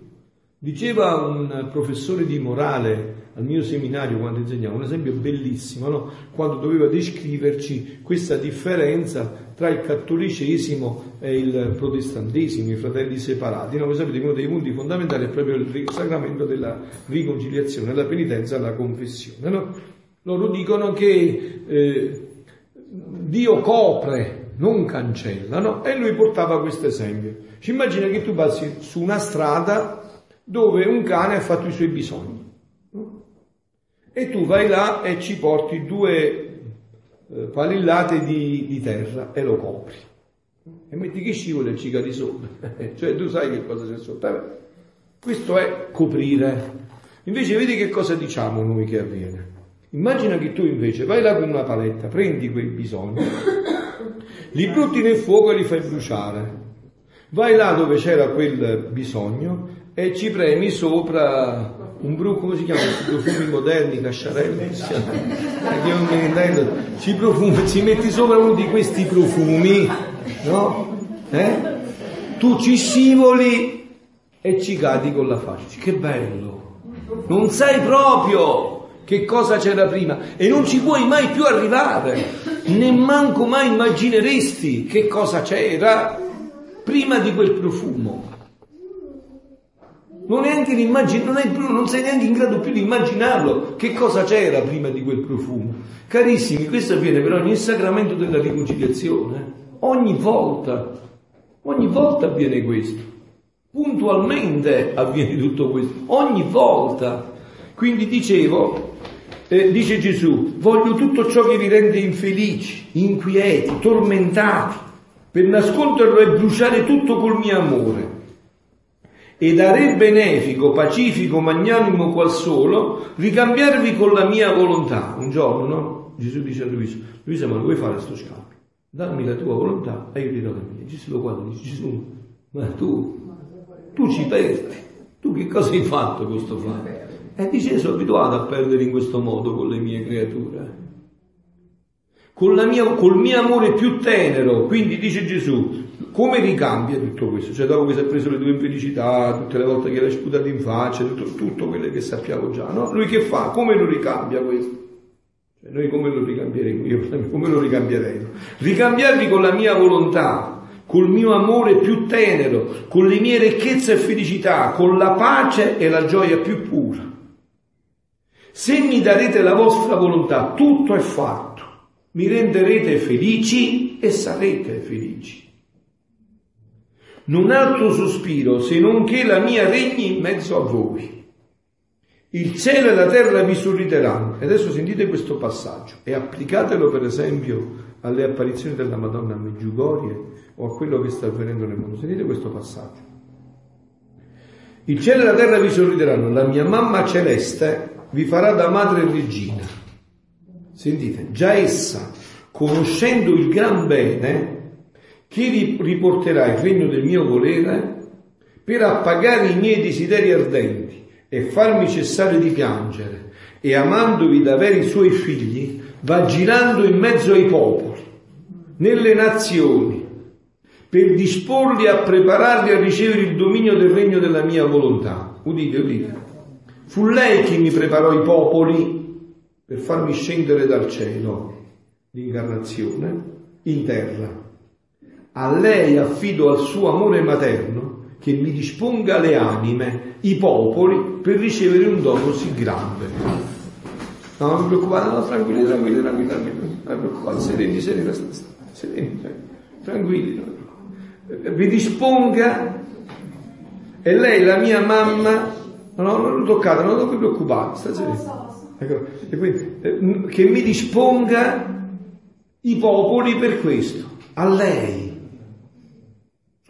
Diceva un professore di morale al mio seminario quando insegnavo un esempio bellissimo, no? quando doveva descriverci questa differenza tra il cattolicesimo e il protestantesimo, i fratelli separati. No? Voi sapete che uno dei punti fondamentali è proprio il sacramento della riconciliazione, la penitenza la confessione. No? Loro dicono che eh, Dio copre, non cancella? E lui portava questo esempio. Ci immagina che tu passi su una strada dove un cane ha fatto i suoi bisogni. E tu vai là e ci porti due eh, palillate di, di, terra e lo copri. E metti che scivola e ci cadi sopra. cioè tu sai che cosa c'è sotto. Questo è coprire. Invece vedi che cosa diciamo noi che avviene. Immagina che tu invece vai là con una paletta, prendi quei bisogni, li butti nel fuoco e li fai bruciare. Vai là dove c'era quel bisogno e ci premi sopra un bruco, come si chiama? Profumi moderni, casciarelle? Ci, profumi, ci metti sopra uno di questi profumi, no? Eh? Tu ci scivoli e ci cadi con la faccia. Che bello! Non sai proprio che cosa c'era prima e non ci puoi mai più arrivare, nemmanco mai immagineresti che cosa c'era prima di quel profumo. Non, non, più, non, sei neanche in grado più di immaginarlo che cosa c'era prima di quel profumo. Carissimi, questo avviene per ogni sacramento della riconciliazione. Ogni volta, ogni volta avviene questo. Puntualmente avviene tutto questo. Ogni volta. Quindi dicevo, eh, dice Gesù, voglio tutto ciò che vi rende infelici, inquieti, tormentati, per nasconderlo e bruciare tutto col mio amore e re benefico, pacifico, magnanimo qual solo, ricambiarvi con la mia volontà. Un giorno, no? Gesù dice a Luisa, Luisa ma lo vuoi fare questo scambio? Dammi la tua volontà e io ti do la mia. Gesù lo guarda e dice, Gesù, ma tu, tu ci perdi. Tu che cosa hai fatto con questo fare? E dice, sono abituato a perdere in questo modo con le mie creature. Mia, col mio amore più tenero, quindi dice Gesù, come ricambia tutto questo? Cioè dopo che si è preso le tue infelicità, tutte le volte che l'hai sputato in faccia, tutto, tutto quello che sappiamo già, no? Lui che fa? Come lo ricambia questo? Cioè noi come lo ricambieremo? Io come lo ricambierei? Ricambiarvi con la mia volontà, col mio amore più tenero, con le mie ricchezze e felicità, con la pace e la gioia più pura. Se mi darete la vostra volontà, tutto è fatto. Mi renderete felici e sarete felici non altro sospiro se non che la mia regni in mezzo a voi. Il cielo e la terra vi sorrideranno. E adesso sentite questo passaggio e applicatelo per esempio alle apparizioni della Madonna a Meggiugorie o a quello che sta avvenendo nel mondo. Sentite questo passaggio. Il cielo e la terra vi sorrideranno, la mia mamma celeste vi farà da madre regina. Sentite, già essa, conoscendo il gran bene, chi riporterà il regno del mio volere per appagare i miei desideri ardenti e farmi cessare di piangere e amandovi da veri suoi figli va girando in mezzo ai popoli, nelle nazioni, per disporli a prepararli a ricevere il dominio del regno della mia volontà. Udite, udite. Fu lei che mi preparò i popoli per farmi scendere dal cielo, l'incarnazione, in terra a lei affido al suo amore materno che mi disponga le anime, i popoli, per ricevere un dono così grande. No, non vi preoccupate, no, tranquilli, tranquilli, tranquilli, tranquilli, non preoccupate, sereni, sereni, sereni, tranquilli. Vi disponga, e lei, la mia mamma, no, non toccate, non vi preoccupate, sta sereni. Ecco, quindi, eh, che mi disponga i popoli per questo, a lei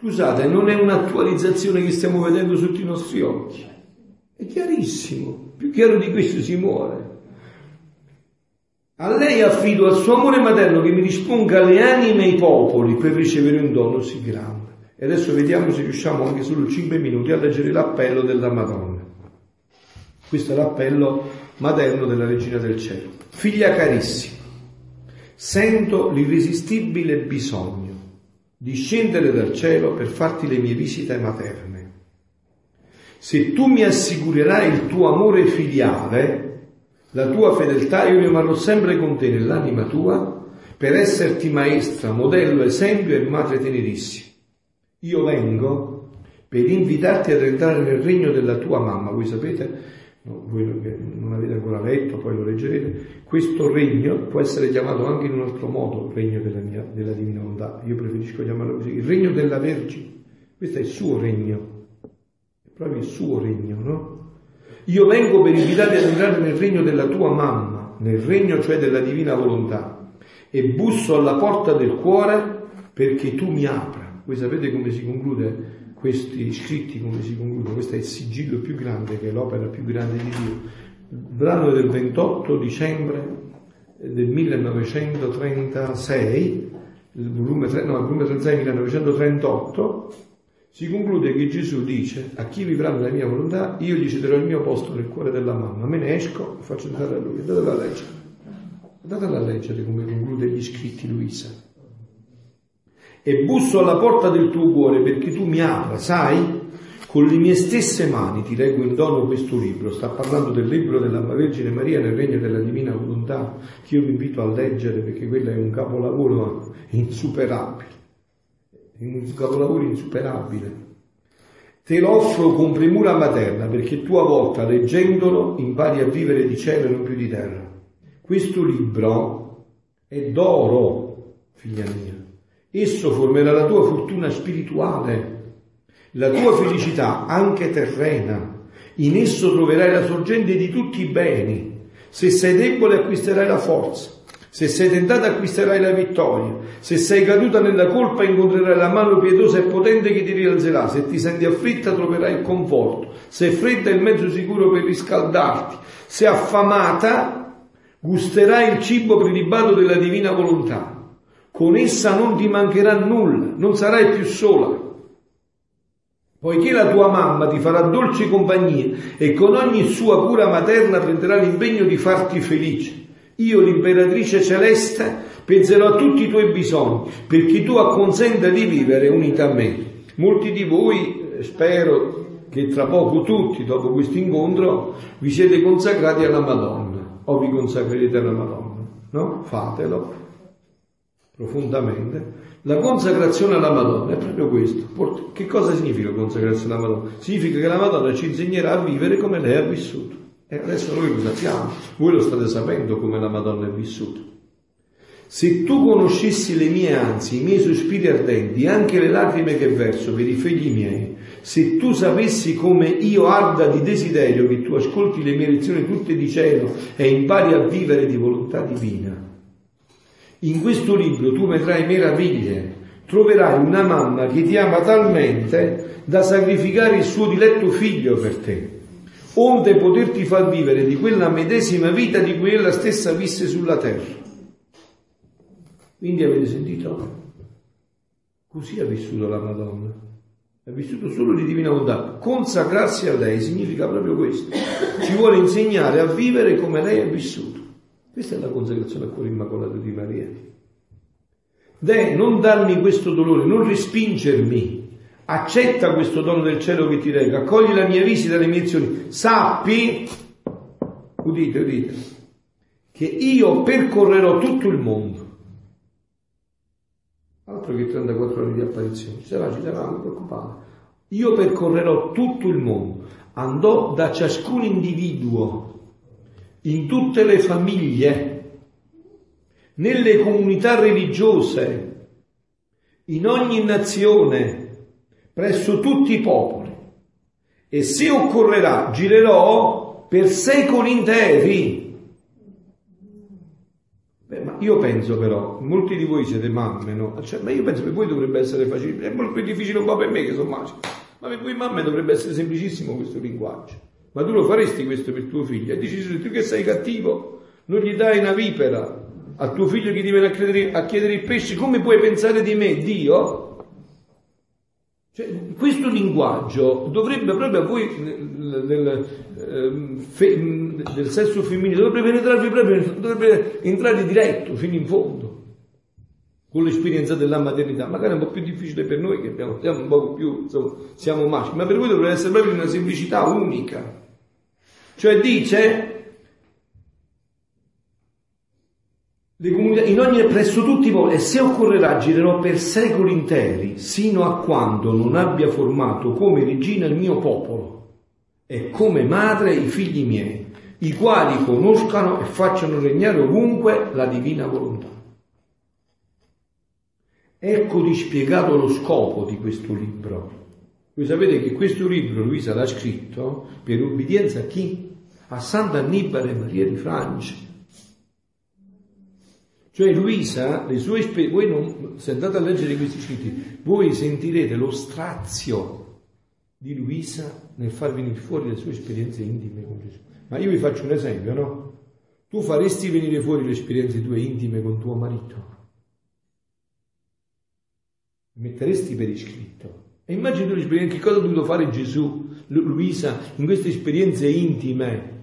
Scusate, non è un'attualizzazione che stiamo vedendo sotto i nostri occhi. È chiarissimo, più chiaro di questo si muore. A lei affido al suo amore materno che mi disponga le anime e i popoli per ricevere un dono così grande. E adesso vediamo se riusciamo anche solo 5 minuti a leggere l'appello della Madonna. Questo è l'appello materno della Regina del Cielo. Figlia carissima, sento l'irresistibile bisogno di scendere dal cielo per farti le mie visite materne. Se tu mi assicurerai il tuo amore filiale, la tua fedeltà, io rimarrò sempre con te nell'anima tua per esserti maestra, modello, esempio e madre tenerissima. Io vengo per invitarti ad entrare nel regno della tua mamma. Voi sapete, voi non avete ancora letto, poi lo leggerete, questo regno può essere chiamato anche in un altro modo, regno della, mia, della divina volontà, io preferisco chiamarlo così, il regno della Vergine, questo è il suo regno, è proprio il suo regno, no? Io vengo per invitarti ad entrare nel regno della tua mamma, nel regno cioè della divina volontà, e busso alla porta del cuore perché tu mi apra. Voi sapete come si conclude questi scritti come si concludono, questo è il sigillo più grande, che è l'opera più grande di Dio. Il brano del 28 dicembre del 1936, il volume, 3, no, il volume 36 1938, si conclude che Gesù dice a chi vivrà nella mia volontà, io gli cederò il mio posto nel cuore della mamma, me ne esco e faccio entrare a lui. Andatela a leggere. Andatela a leggere come conclude gli scritti Luisa e busso alla porta del tuo cuore perché tu mi apra, sai? Con le mie stesse mani ti leggo in dono questo libro, sta parlando del libro della Vergine Maria nel regno della divina volontà, che io vi invito a leggere perché quello è un capolavoro insuperabile, un capolavoro insuperabile. Te lo offro con premura materna perché tu a volta leggendolo impari a vivere di cielo e non più di terra. Questo libro è d'oro, figlia mia. Esso formerà la tua fortuna spirituale, la tua felicità anche terrena. In esso troverai la sorgente di tutti i beni. Se sei debole acquisterai la forza. Se sei tentata acquisterai la vittoria. Se sei caduta nella colpa incontrerai la mano pietosa e potente che ti rialzerà. Se ti senti afflitta troverai il conforto. Se fredda il mezzo sicuro per riscaldarti. Se affamata gusterai il cibo prelibato della divina volontà. Con essa non ti mancherà nulla, non sarai più sola. Poiché la tua mamma ti farà dolce compagnia e con ogni sua cura materna prenderà l'impegno di farti felice. Io, l'imperatrice celeste, penserò a tutti i tuoi bisogni, perché tu acconsenta di vivere unita a me. Molti di voi, eh, spero che tra poco tutti, dopo questo incontro, vi siete consacrati alla Madonna, o vi consacrerete alla Madonna, no? Fatelo profondamente. La consacrazione alla Madonna è proprio questo. Che cosa significa consacrazione alla Madonna? Significa che la Madonna ci insegnerà a vivere come lei ha vissuto. E adesso noi lo sappiamo, voi lo state sapendo come la Madonna è vissuta. Se tu conoscessi le mie ansie, i miei sospiri ardenti, anche le lacrime che verso per i figli miei, se tu sapessi come io arda di desiderio che tu ascolti le mie lezioni tutte di cielo e impari a vivere di volontà divina, in questo libro tu vedrai meraviglie, troverai una mamma che ti ama talmente da sacrificare il suo diletto figlio per te onde poterti far vivere di quella medesima vita di cui ella stessa visse sulla terra. Quindi avete sentito? Così ha vissuto la Madonna. Ha vissuto solo di divina volontà. Consacrarsi a lei significa proprio questo. Ci vuole insegnare a vivere come lei ha vissuto. Questa è la consacrazione al cuore immacolato di Maria. Deh, non darmi questo dolore, non respingermi, accetta questo dono del cielo che ti rega, accogli la mia visita, le mie azioni, sappi, udite, udite, che io percorrerò tutto il mondo. Altro che 34 anni di apparizione, ci sarà, ci sarà, non preoccupate. Io percorrerò tutto il mondo, andò da ciascun individuo, in tutte le famiglie, nelle comunità religiose, in ogni nazione, presso tutti i popoli e se occorrerà girerò per secoli interi. Beh, ma io penso però, molti di voi siete mamme, no? Cioè, ma io penso che per voi dovrebbe essere facile, è molto più difficile un po' per me che sono magico, ma per voi mamme dovrebbe essere semplicissimo questo linguaggio. Ma tu lo faresti questo per tuo figlio? E dici, tu che sei cattivo, non gli dai una vipera a tuo figlio che ti viene a chiedere, a chiedere il pesce, come puoi pensare di me, Dio? Cioè, questo linguaggio dovrebbe proprio a voi del, del, del sesso femminile, dovrebbe penetrarvi proprio, dovrebbe entrare diretto fino in fondo con l'esperienza della maternità. Magari è un po' più difficile per noi che abbiamo, siamo un po' più, insomma, siamo maschi, ma per voi dovrebbe essere proprio una semplicità unica. Cioè dice comunità, in ogni presso tutti i popoli, e se occorrerà girerò per secoli interi, sino a quando non abbia formato come regina il mio popolo e come madre i figli miei, i quali conoscano e facciano regnare ovunque la divina volontà. Ecco di spiegato lo scopo di questo libro. Voi sapete che questo libro Luisa l'ha scritto per obbedienza a chi? A Sant'Annibale Maria di Francia cioè Luisa, le sue esperienze, voi non, se andate a leggere questi scritti, voi sentirete lo strazio di Luisa nel far venire fuori le sue esperienze intime con Gesù. Ma io vi faccio un esempio, no? Tu faresti venire fuori le esperienze tue intime con tuo marito? Metteresti per iscritto? E immagini l'esperienza, che cosa ha dovuto fare Gesù, Luisa, in queste esperienze intime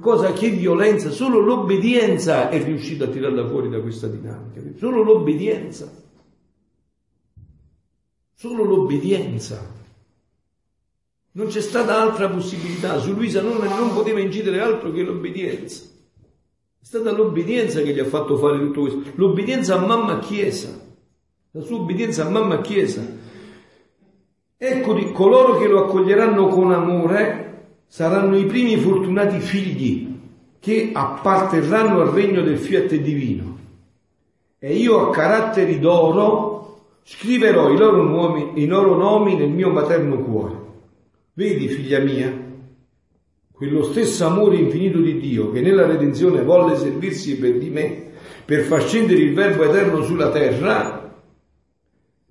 cosa, che violenza, solo l'obbedienza è riuscita a tirarla fuori da questa dinamica, solo l'obbedienza, solo l'obbedienza. Non c'è stata altra possibilità, su Luisa non, non poteva incidere altro che l'obbedienza. È stata l'obbedienza che gli ha fatto fare tutto questo, l'obbedienza a mamma Chiesa, la sua obbedienza a mamma Chiesa. Ecco di coloro che lo accoglieranno con amore saranno i primi fortunati figli che apparterranno al regno del fiat divino. E io a caratteri d'oro scriverò i loro, nomi, i loro nomi nel mio materno cuore. Vedi, figlia mia, quello stesso amore infinito di Dio che nella redenzione volle servirsi per di me, per far scendere il Verbo eterno sulla terra,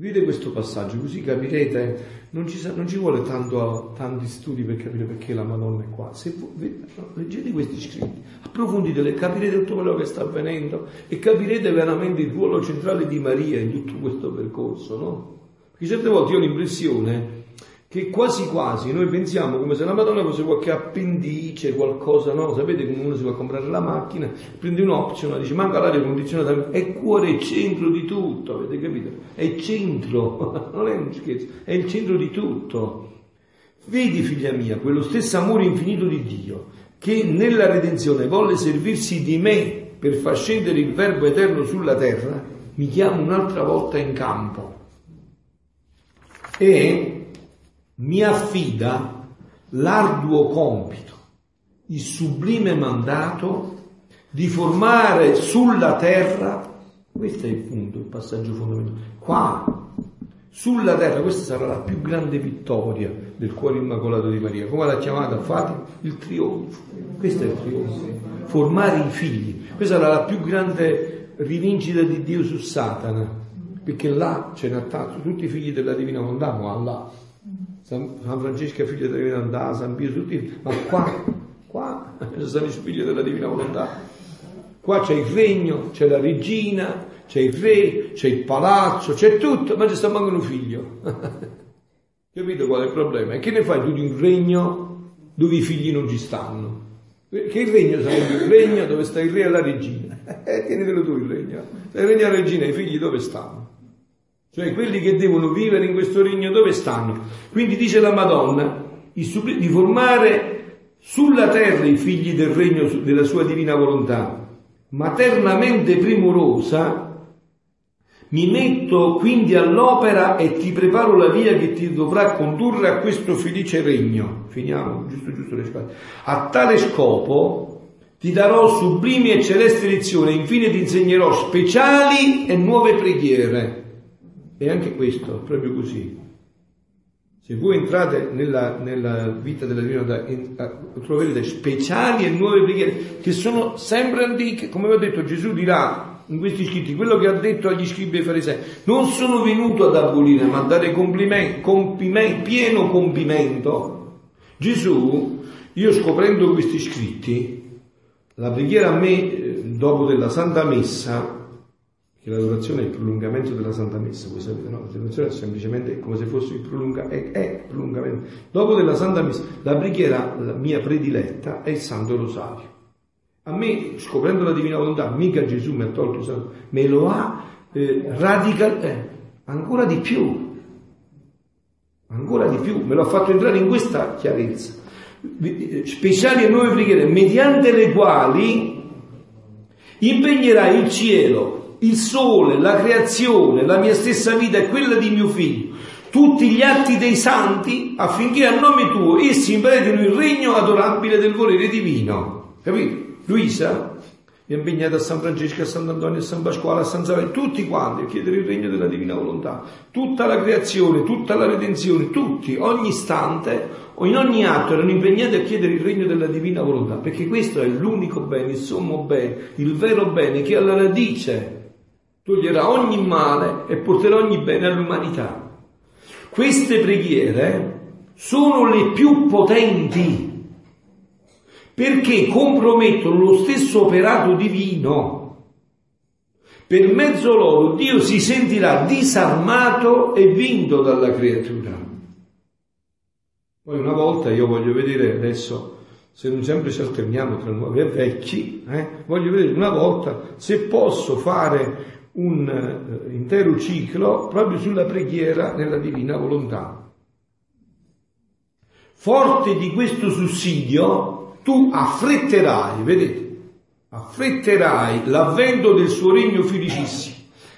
Vedete questo passaggio, così capirete, non ci, non ci vuole tanto, tanti studi per capire perché la Madonna è qua. Se voi, leggete questi scritti, approfonditeli, capirete tutto quello che sta avvenendo e capirete veramente il ruolo centrale di Maria in tutto questo percorso, no? Perché certe volte io ho l'impressione che quasi quasi noi pensiamo come se la Madonna fosse qualche appendice, qualcosa, no? Sapete come uno si va a comprare la macchina, prende un option, dice manca l'aria condizionata, è cuore, è centro di tutto, avete capito? È centro, non è un scherzo, è il centro di tutto. Vedi figlia mia, quello stesso amore infinito di Dio che nella redenzione volle servirsi di me per far scendere il Verbo eterno sulla terra, mi chiama un'altra volta in campo. E mi affida l'arduo compito, il sublime mandato di formare sulla terra, questo è il punto, il passaggio fondamentale, qua, sulla terra, questa sarà la più grande vittoria del cuore immacolato di Maria, come l'ha chiamata? Fatima? Il trionfo, questo è il trionfo, formare i figli, questa sarà la più grande rivincita di Dio su Satana, perché là ce n'ha tanto, tutti i figli della Divina Volontà, ma là San, Francesco è figlio della Divina Volontà, San Pio, tutti, ma qua, qua sono i figli della Divina Volontà. Qua c'è il regno, c'è la regina, c'è il re, c'è il palazzo, c'è tutto, ma ci sta mancando un figlio. Capito qual è il problema? E che ne fai tu di un regno dove i figli non ci stanno? Che il regno sarebbe il regno dove sta il re e la regina. Eh, tienitelo tu il regno. Se il regno e la regina, i figli dove stanno? Cioè quelli che devono vivere in questo regno dove stanno? Quindi dice la Madonna di formare sulla terra i figli del regno della sua divina volontà, maternamente primorosa, mi metto quindi all'opera e ti preparo la via che ti dovrà condurre a questo felice regno. Finiamo, giusto, giusto le spalle. A tale scopo ti darò sublimi e celesti lezioni, infine ti insegnerò speciali e nuove preghiere e anche questo, proprio così. Se voi entrate nella, nella vita della Divina troverete speciali e nuove preghiere che sono sempre antiche, come vi ho detto Gesù dirà in questi scritti, quello che ha detto agli scribi e farisei, non sono venuto ad abolire ma a dare pieno compimento. Gesù, io scoprendo questi scritti, la preghiera a me eh, dopo della Santa Messa che l'adorazione è il prolungamento della Santa Messa, voi sapete, no? L'adorazione è semplicemente come se fosse il prolungamento, è, è prolungamento. Dopo della Santa Messa, la preghiera la mia prediletta è il Santo Rosario. A me, scoprendo la Divina Volontà, mica Gesù mi ha tolto il Santo, me lo ha eh, radical, eh, ancora di più, ancora di più, me lo ha fatto entrare in questa chiarezza. Eh, speciali e nuove preghiere, mediante le quali impegnerai il cielo il sole, la creazione, la mia stessa vita e quella di mio figlio, tutti gli atti dei santi affinché a nome tuo essi impedino il regno adorabile del volere divino. Capito? Luisa è impegnata a San Francesco, a Sant'Antonio, a San Pasquale, a San Saverio, tutti quanti a chiedere il regno della divina volontà. Tutta la creazione, tutta la redenzione, tutti, ogni istante, in ogni atto erano impegnati a chiedere il regno della divina volontà, perché questo è l'unico bene, il sommo bene, il vero bene che alla radice toglierà ogni male e porterà ogni bene all'umanità. Queste preghiere sono le più potenti perché compromettono lo stesso operato divino. Per mezzo loro Dio si sentirà disarmato e vinto dalla creatura. Poi una volta io voglio vedere adesso, se non sempre ci alterniamo tra nuovi e vecchi, eh, voglio vedere una volta se posso fare un eh, intero ciclo proprio sulla preghiera nella divina volontà. forte di questo sussidio, tu affretterai, vedete, affretterai l'avvento del suo regno felicissimo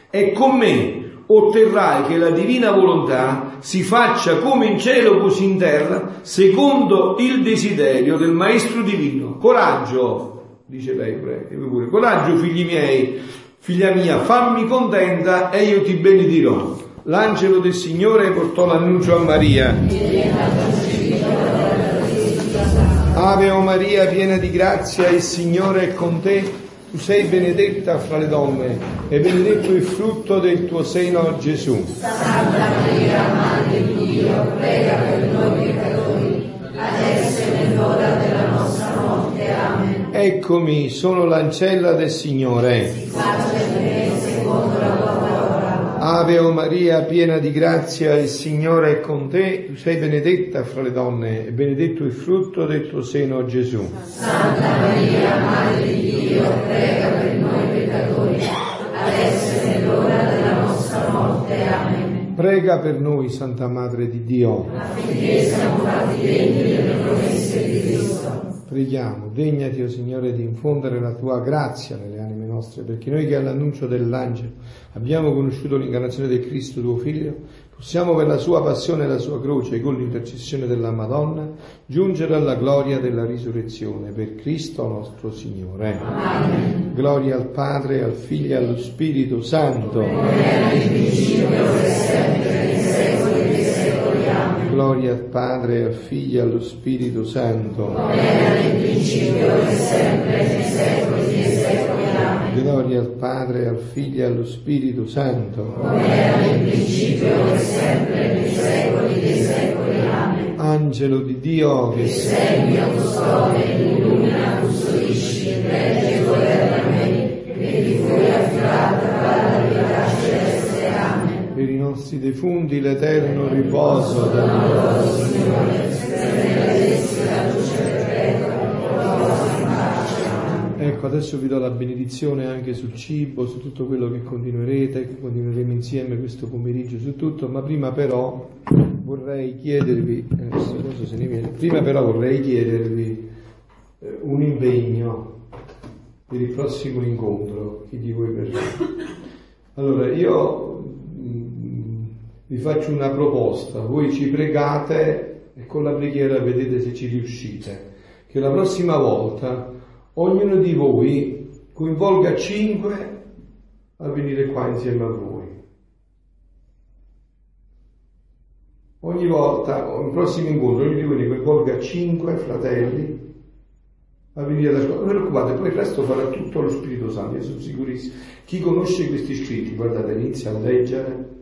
e con me otterrai che la divina volontà si faccia come in cielo così in terra, secondo il desiderio del Maestro Divino. Coraggio, dice lei, pure, coraggio figli miei, figlia mia, fammi contenta e io ti benedirò. L'angelo del Signore portò l'annuncio a Maria. Ave o Maria, piena di grazia, il Signore è con te. Tu sei benedetta fra le donne e benedetto il frutto del tuo seno, Gesù. Santa Maria, Madre di Dio, prega per noi Eccomi, sono l'ancella del Signore. Parola. Ave o Maria, piena di grazia, il Signore è con te. Tu sei benedetta fra le donne e benedetto il frutto del tuo seno, Gesù. Santa Maria, Madre di Dio, prega per noi peccatori, adesso e nell'ora della nostra morte. Amen. Prega per noi, Santa Madre di Dio. Affinché siamo fatti degni delle promesse di Cristo. Preghiamo, degnati, o oh Signore, di infondere la tua grazia nelle anime nostre, perché noi che all'annuncio dell'angelo abbiamo conosciuto l'incarnazione del Cristo, tuo Figlio, possiamo per la sua passione e la sua croce, con l'intercessione della Madonna, giungere alla gloria della risurrezione, per Cristo nostro Signore. Amen. Gloria al Padre, al Figlio e allo Spirito Santo. Gloria al Padre, al Figlio e allo Spirito Santo. Gloria al Padre, al Figlio e allo Spirito Santo. Angelo di Dio che sei mio custode, illumina, custodisci, nostri defunti l'eterno riposo da Ecco, adesso vi do la benedizione anche sul cibo, su tutto quello che continuerete, che continueremo insieme questo pomeriggio, su tutto, ma prima però vorrei chiedervi, eh, se ne viene, prima però vorrei chiedervi eh, un impegno per il prossimo incontro, chi di voi verrà. Allora, io vi faccio una proposta, voi ci pregate e con la preghiera vedete se ci riuscite, che la prossima volta ognuno di voi coinvolga cinque a venire qua insieme a voi. Ogni volta, il prossimo incontro, ognuno di voi coinvolga cinque fratelli a venire alla scuola. Non vi preoccupate, poi il resto farà tutto lo Spirito Santo, io sono sicurissimo. Chi conosce questi scritti, guardate, inizia a leggere,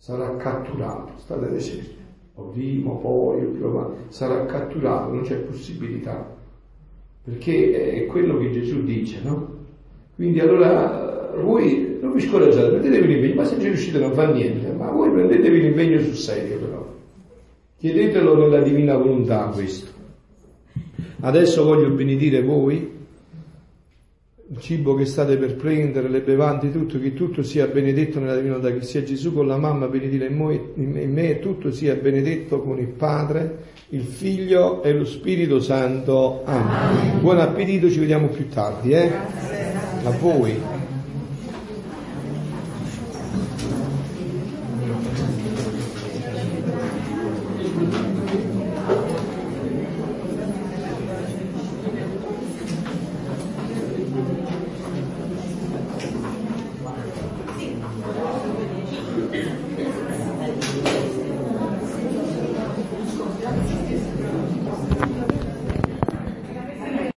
sarà catturato, state deserti. O prima, poi, prima, sarà catturato, non c'è possibilità perché è quello che Gesù dice, no? Quindi allora voi non vi scoraggiate, prendetevi l'impegno, ma se ci riuscite non fa niente, ma voi prendetevi l'impegno sul serio però. Chiedetelo nella divina volontà questo. Adesso voglio benedire voi, il cibo che state per prendere, le bevande, tutto, che tutto sia benedetto nella divina volontà, che sia Gesù con la mamma benedire in me, in me tutto sia benedetto con il Padre il Figlio e lo Spirito Santo. Amen. Buon appetito, ci vediamo più tardi. Eh? A voi.